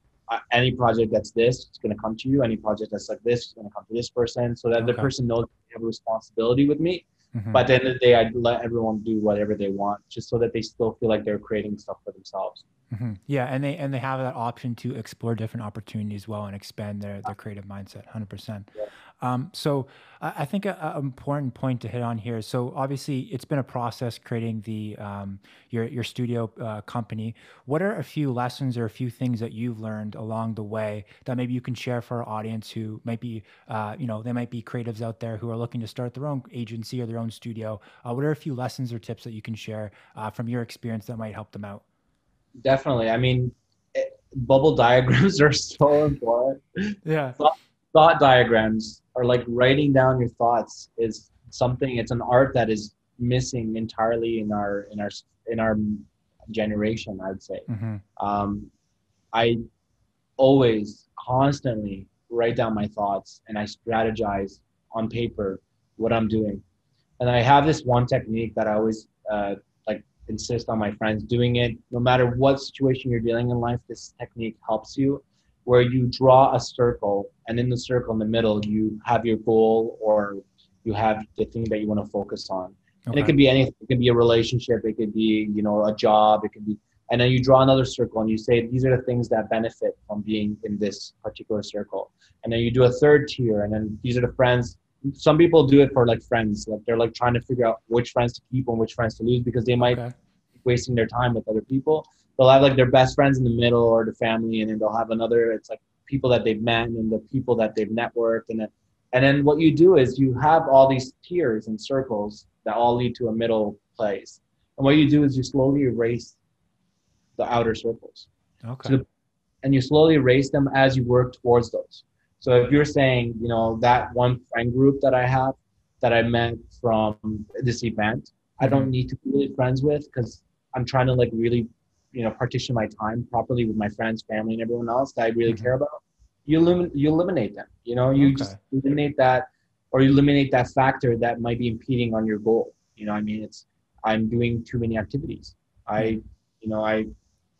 any project that's this, it's going to come to you. Any project that's like this, it's going to come to this person, so that the person knows they have a responsibility with me. hmm But at the end of the day, I let everyone do whatever they want, just so that they still feel like they're creating stuff for themselves. hmm Yeah, and they and they have that option to explore different opportunities well and expand their their creative mindset. Hundred percent. Um, so I, I think a, a important point to hit on here. So obviously, it's been a process creating the um, your your studio uh, company. What are a few lessons or a few things that you've learned along the way that maybe you can share for our audience who might be uh, you know they might be creatives out there who are looking to start their own agency or their own studio. Uh, what are a few lessons or tips that you can share uh, from your experience that might help them out? Definitely. I mean, it, bubble diagrams are so important. Yeah. Thought diagrams are like writing down your thoughts is something it's an art that is missing entirely in our in our in our generation i'd say hmm um, i always constantly write down my thoughts and i strategize on paper what i'm doing and i have this one technique that i always uh, like insist on my friends doing it. No matter what situation you're dealing in life, this technique helps you. Where you draw a circle, and in the circle in the middle, you have your goal or you have the thing that you want to focus on. Okay. And it could be anything. It could be a relationship. It could be, you know, a job. It could be, and then you draw another circle and you say these are the things that benefit from being in this particular circle. And then you do a third tier, and then these are the friends some people do it for like friends like they're like trying to figure out which friends to keep and which friends to lose because they might okay. be wasting their time with other people they'll have like their best friends in the middle or the family and then they'll have another it's like people that they've met and the people that they've networked and then and then what you do is you have all these tiers and circles that all lead to a middle place and what you do is you slowly erase the outer circles. Okay. So, and you slowly erase them as you work towards those. So if you're saying, you know, that one friend group that I have that I met from this event, I don't mm-hmm. need to be really friends with because I'm trying to like really, you know, partition my time properly with my friends, family, and everyone else that I really mm-hmm. care about. You eliminate, you eliminate them. You know, you okay. just eliminate that, or you eliminate that factor that might be impeding on your goal. You know, I mean, it's I'm doing too many activities. I, mm-hmm. you know, I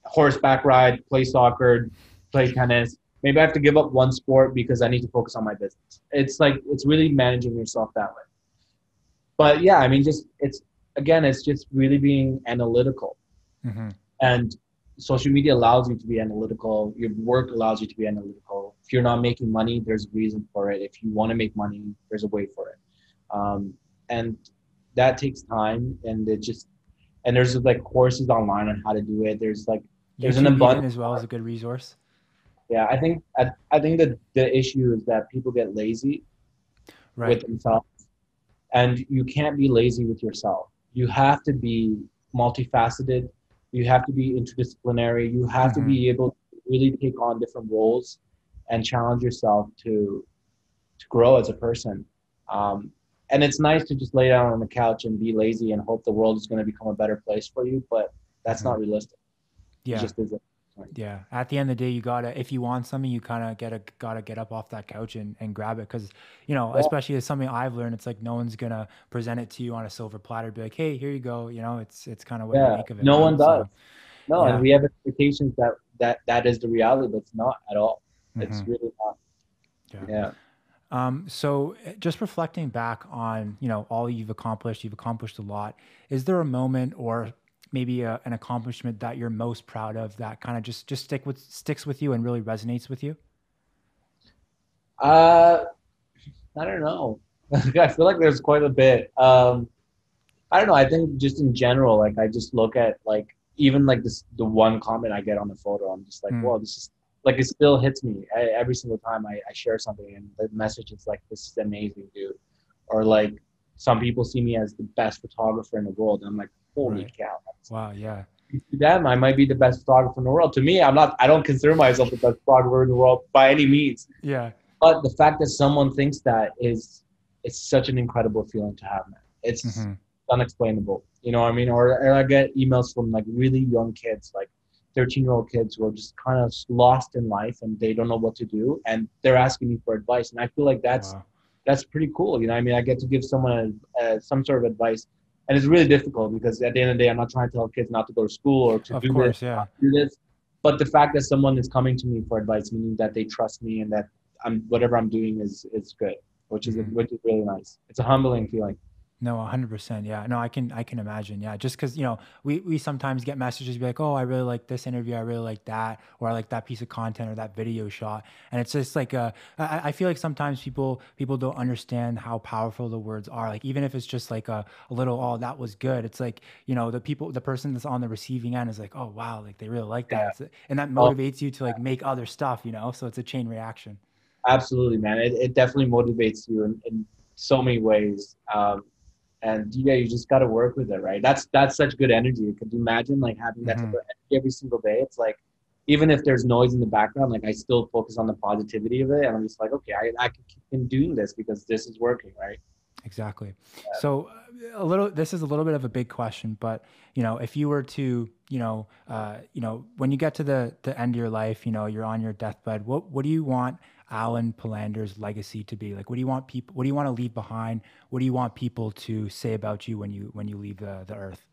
horseback ride, play soccer, play tennis, maybe I have to give up one sport because I need to focus on my business. It's like it's really managing yourself that way. But yeah, I mean, just it's again, it's just really being analytical, mm-hmm. And social media allows you to be analytical. Your work allows you to be analytical. If you're not making money, there's a reason for it. If you want to make money, there's a way for it, um, and that takes time. And it just and there's like courses online on how to do it. There's like there's YouTube an abundance as well as a good resource. Yeah, I think I, I think that the issue is that people get lazy right. with themselves, and you can't be lazy with yourself. You have to be multifaceted. You have to be interdisciplinary. You have mm-hmm. to be mm-hmm. able to really take on different roles and challenge yourself to to grow as a person. Um, and it's nice to just lay down on the couch and be lazy and hope the world is going to become a better place for you, but that's mm-hmm. not realistic. Yeah. It just isn't. Yeah. At the end of the day, you gotta if you want something, you kind of gotta gotta get up off that couch and, and grab it because you know, yeah. especially as something I've learned, it's like no one's gonna present it to you on a silver platter. Be like, hey, here you go. You know, it's it's kind of what yeah. you make of it. No one does. So, no, yeah. and we have expectations that that that is the reality, but it's not at all. Mm-hmm. It's really not. Yeah. yeah. Um, so eh, just reflecting back on, you know, all you've accomplished, you've accomplished a lot. Is there a moment or maybe a, an accomplishment that you're most proud of that kind of just just stick with sticks with you and really resonates with you? Uh, I don't know. I feel like there's quite a bit. Um, I don't know. I think just in general, like I just look at like even like this the one comment I get on the photo, I'm just like, mm. whoa, this is like it still hits me I, every single time I, I share something and the message is like, this is amazing, dude. Or like some people see me as the best photographer in the world, and I'm like, holy right. cow. Wow, yeah. To them, I might be the best photographer in the world. To me, I'm not. I don't consider myself the best photographer in the world by any means. Yeah. But the fact that someone thinks that is, it's such an incredible feeling to have, man. It's mm-hmm. unexplainable. You know what I mean? Or, or I get emails from like really young kids, like 13 year old kids who are just kind of lost in life and they don't know what to do, and they're asking me for advice. And I feel like that's wow. that's pretty cool. You know, I mean, I get to give someone some sort of advice and it's really difficult because at the end of the day, I'm not trying to tell kids not to go to school or to of do course, this, yeah. do this. But the fact that someone is coming to me for advice, meaning that they trust me and that I'm whatever I'm doing is is good, which is mm-hmm. which is really nice. It's a humbling feeling. No, hundred percent. Yeah. No, I can I can imagine. Yeah. Just because you know we we sometimes get messages be like, oh, I really like this interview, I really like that, or I like that piece of content or that video shot, and it's just like uh, I, I feel like sometimes people people don't understand how powerful the words are. Like even if it's just like a, a little, oh, that was good. It's like you know the people, the person that's on the receiving end is like, oh wow, like they really like that, yeah. and that motivates you to like make other stuff. You know, so it's a chain reaction. Absolutely, man. It, it definitely motivates you in, in so many ways. Um, and yeah, you just got to work with it, right? That's that's such good energy. Could you imagine like having that mm-hmm. energy every single day? It's like even if there's noise in the background, like I still focus on the positivity of it, and I'm just like, okay, I I can keep doing this because this is working, right? Exactly. Yeah. So a little, this is a little bit of a big question, but you know, if you were to, you know, uh, you know, when you get to the the end of your life, you know, you're on your deathbed. What what do you want Alen Palander's legacy to be? Like, what do you want people? What do you want to leave behind? What do you want people to say about you when you when you leave the the earth?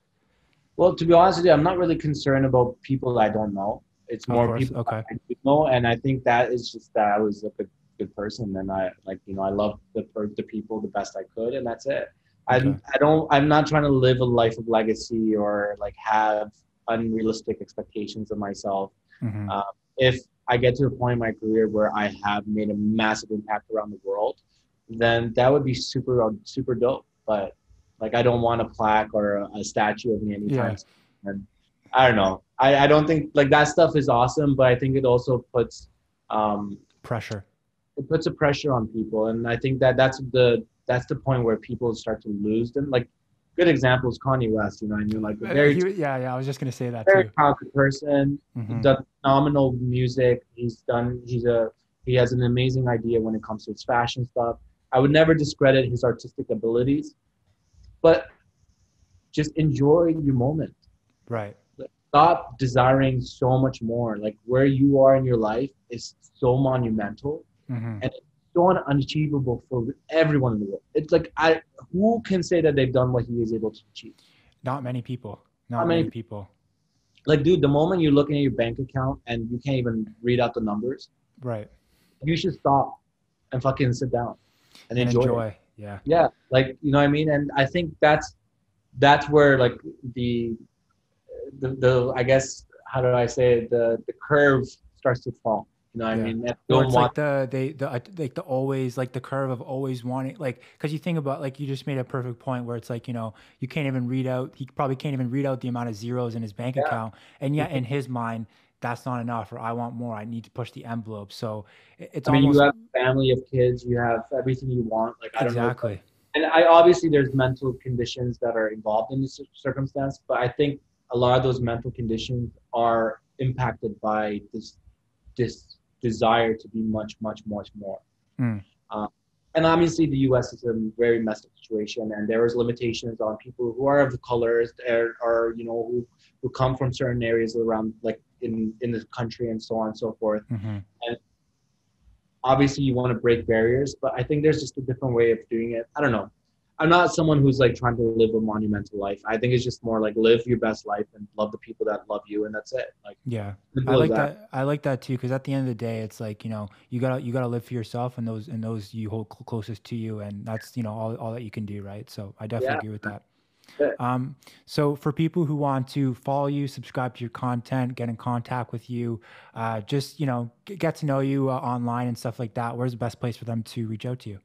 Well, to be honest with you, I'm not really concerned about people I don't know. It's more people okay. I do know, and I think that is just that I was a good, good person, and I like you know I love the the people the best I could, and that's it. I Okay. I don't I'm not trying to live a life of legacy or like have unrealistic expectations of myself. Mhm. Uh, if I get to a point in my career where I have made a massive impact around the world, then that would be super super dope. But like I don't want a plaque or a, a statue of me anytime. Yeah. soon. And I don't know. I, I don't think like that stuff is awesome, but I think it also puts um, Pressure. it puts a pressure on people, and I think that that's the that's the point where people start to lose them. Like good example is Kanye West. You know, what I mean, like Uh, very he- yeah, yeah. I was just gonna say that very too. talented person Mhm. done phenomenal music. He's done. He's a. He has an amazing idea when it comes to his fashion stuff. I would never discredit his artistic abilities, but just enjoy your moment. Right. Stop desiring so much more. Like where you are in your life is so monumental, hmm so unachievable for everyone in the world. It's like I. Who can say that they've done what he is able to achieve? Not many people. Not Not many many- people. Like, dude, the moment you're looking at your bank account and you can't even read out the numbers, Right. you should stop and fucking sit down and, And enjoy, enjoy. Yeah. Yeah, like you know what I mean. And I think that's that's where like the the, the I guess how do I say it? the the curve starts to fall. You know what Yeah. I mean? Well, it's want like the they the like the always like the curve of always wanting like because you think about like you just made a perfect point where it's like you know you can't even read out he probably can't even read out the amount of zeros in his bank Yeah. account and yet in his mind that's not enough or I want more I need to push the envelope so it's I mean, almost you have a family of kids, you have everything you want. Like I don't know. exactly and I obviously there's mental conditions that are involved in this circumstance, but I think a lot of those mental conditions are impacted by this this desire to be much, much, much more. Mm. Uh, and obviously, the U.S. is a very messed up situation, and there is limitations on people who are of the colors, or, or you know, who, who come from certain areas around, like in in the country, and so on and so forth hmm obviously you want to break barriers, but I think there's just a different way of doing it. I don't know. I'm not someone who's like trying to live a monumental life. I think it's just more like live your best life and love the people that love you, and that's it. Like yeah I like that. I like that too because at the end of the day, it's like you know you gotta you gotta live for yourself and those and those you hold cl- closest to you, and that's you know all, all that you can do, right? So I definitely Yeah. agree with that. Yeah. Um, so for people who want to follow you, subscribe to your content, get in contact with you, uh, just you know get to know you uh, online and stuff like that. Where's the best place for them to reach out to you?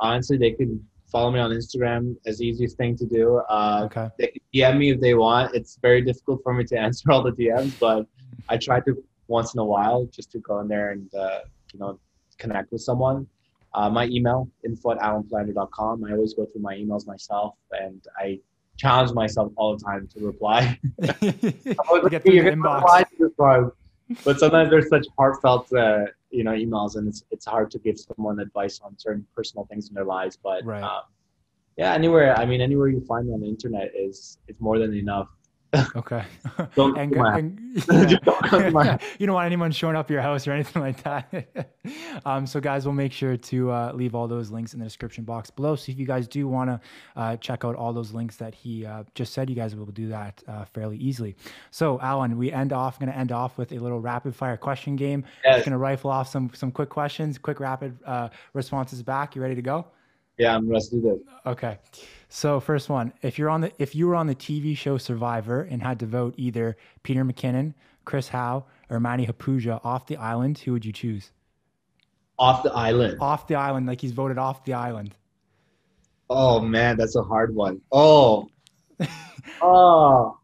Honestly, they could follow me on Instagram. As the easiest thing to do. Uh, Okay. they can DM me if they want. It's very difficult for me to answer all the DMs, but I try to once in a while just to go in there and uh, you know connect with someone. Uh, my email info at alenpalander.com. I always go through my emails myself, and I challenge myself all the time to reply. Get through You're the gonna inbox. reply to this one. But sometimes there's such heartfelt, uh, you know, emails, and it's it's hard to give someone advice on certain personal things in their lives. But Right. um, yeah, anywhere. I mean, anywhere you find me on the internet is is more than enough. Okay. Don't and, come and- don't come yeah. you don't want anyone showing up at your house or anything like that. um, so, guys, we'll make sure to uh, leave all those links in the description box below. So, if you guys do want to uh, check out all those links that he uh, just said, you guys will do that uh, fairly easily. So, Alen, we end off. Going to end off with a little rapid fire question game. Yes. Just going to rifle off some some quick questions, quick rapid uh, responses back. You ready to go? Yeah, I'm do this. Okay. So first one, if you're on the if you were on the TV show Survivor and had to vote either Peter McKinnon, Chris Hau, or Matti Haapoja off the island, who would you choose? Off the island. Off the island, like he's voted off the island. Oh man, that's a hard one. Oh. oh.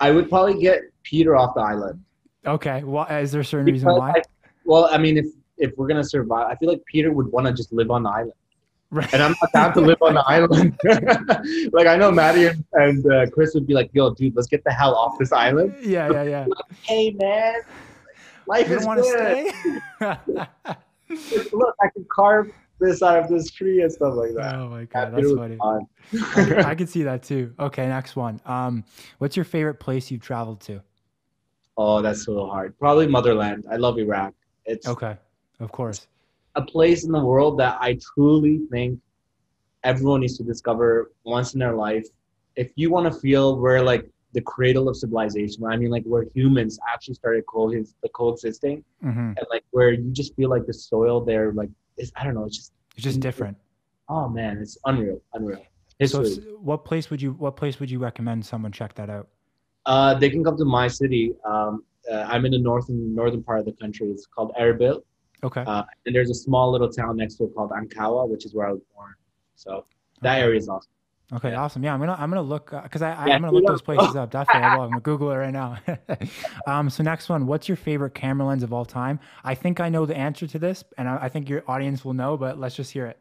I would probably get Peter off the island. Okay. Well, is there a certain reason why? I- well, I mean, if if we're gonna survive, I feel like Peter would want to just live on the island, Right. and I'm not down to live on the island. like I know Matti and, and uh, Chris would be like, "Yo, dude, let's get the hell off this island." yeah, yeah, yeah. Hey, man, life You is to good. stay? Look, I can carve this out of this tree and stuff like that. oh my god, that's funny. I I can see that too. Okay, next one. Um, what's your favorite place you've traveled to? Oh, that's so hard. Probably motherland. I love Iraq. It's Okay, of course. a place in the world that I truly think everyone needs to discover once in their life. If you want to feel where like the cradle of civilization, I mean like where humans actually started co- the coexisting, hmm and like where you just feel like the soil there, like is I don't know, it's just It's just different. oh man, it's unreal, unreal. So, History. s- what place would you what place would you recommend someone check that out? Uh, they can come to my city. Um, uh, I'm in the northern northern part of the country. It's called Erbil, Okay. uh, and there's a small little town next to it called Ankawa, which is where I was born. So that Okay. area is awesome. Okay, Yeah. awesome. Yeah, I'm gonna I'm gonna look because I, I Yeah, I'm gonna look those places up. Definitely, I will. I'm gonna Google it right now. um, so next one, what's your favorite camera lens of all time? I think I know the answer to this, and I, I think your audience will know, but let's just hear it.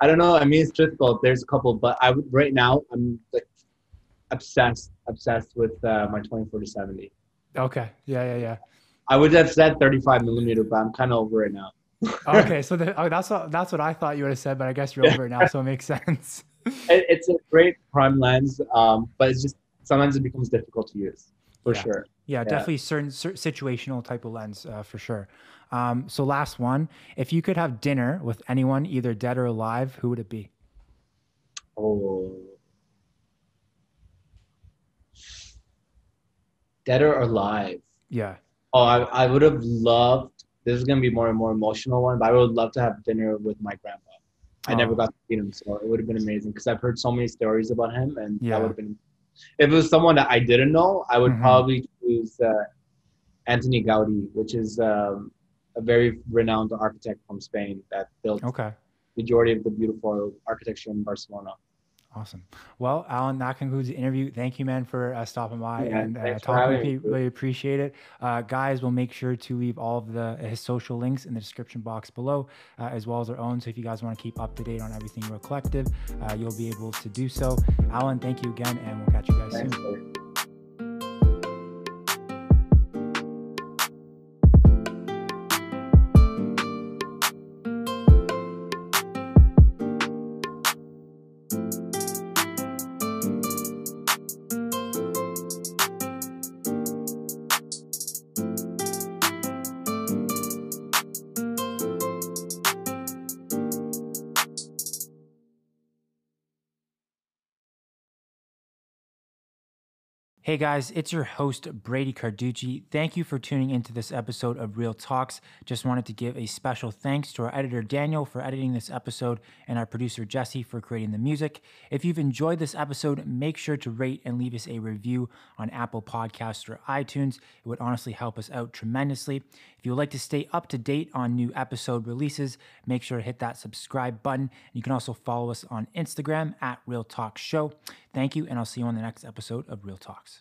I don't know. I mean, it's difficult. There's a couple, but I right now I'm like obsessed, obsessed with uh, my 24 to 70. Okay. Yeah, yeah, yeah. I would have said 35 millimeter, but I'm kind of over it now. Okay, so the, oh, that's what that's what I thought you would have said, but I guess you're over it now, so it makes sense. It, it's a great prime lens, um, but it's just sometimes it becomes difficult to use for Yeah. sure. Yeah, definitely certain cer- situational type of lens uh, for sure. Um, so last one, if you could have dinner with anyone, either dead or alive, who would it be? Oh. Dead or alive? Yeah. Oh, I, I would have loved. This is gonna be more and more emotional one, but I would love to have dinner with my grandpa. I never Oh. got to meet him, so it would have been amazing because I've heard so many stories about him, and Yeah. that would have been. If it was someone that I didn't know, I would Mhm. probably choose uh, Anthony Gaudi, which is um, a very renowned architect from Spain that built Okay. majority of the beautiful architecture in Barcelona. Awesome. Well, Alen, that concludes the interview. Thank you, man, for uh, stopping by Yeah, and uh, talking with me. Really appreciate it. Uh, guys, we'll make sure to leave all of the his social links in the description box below, uh, as well as our own. So if you guys want to keep up to date on everything Real Collective, uh, you'll be able to do so. Alen, thank you again, and we'll catch you guys Thanks. soon. for- Hey guys, it's your host, Brady Carducci. Thank you for tuning into this episode of Real Talks. Just wanted to give a special thanks to our editor, Daniel, for editing this episode, and our producer, Jesse, for creating the music. If you've enjoyed this episode, make sure to rate and leave us a review on Apple Podcasts or iTunes. It would honestly help us out tremendously. If you would like to stay up to date on new episode releases, make sure to hit that subscribe button. You can also follow us on Instagram at Real Show. Thank you, and I'll see you on the next episode of Real Talks.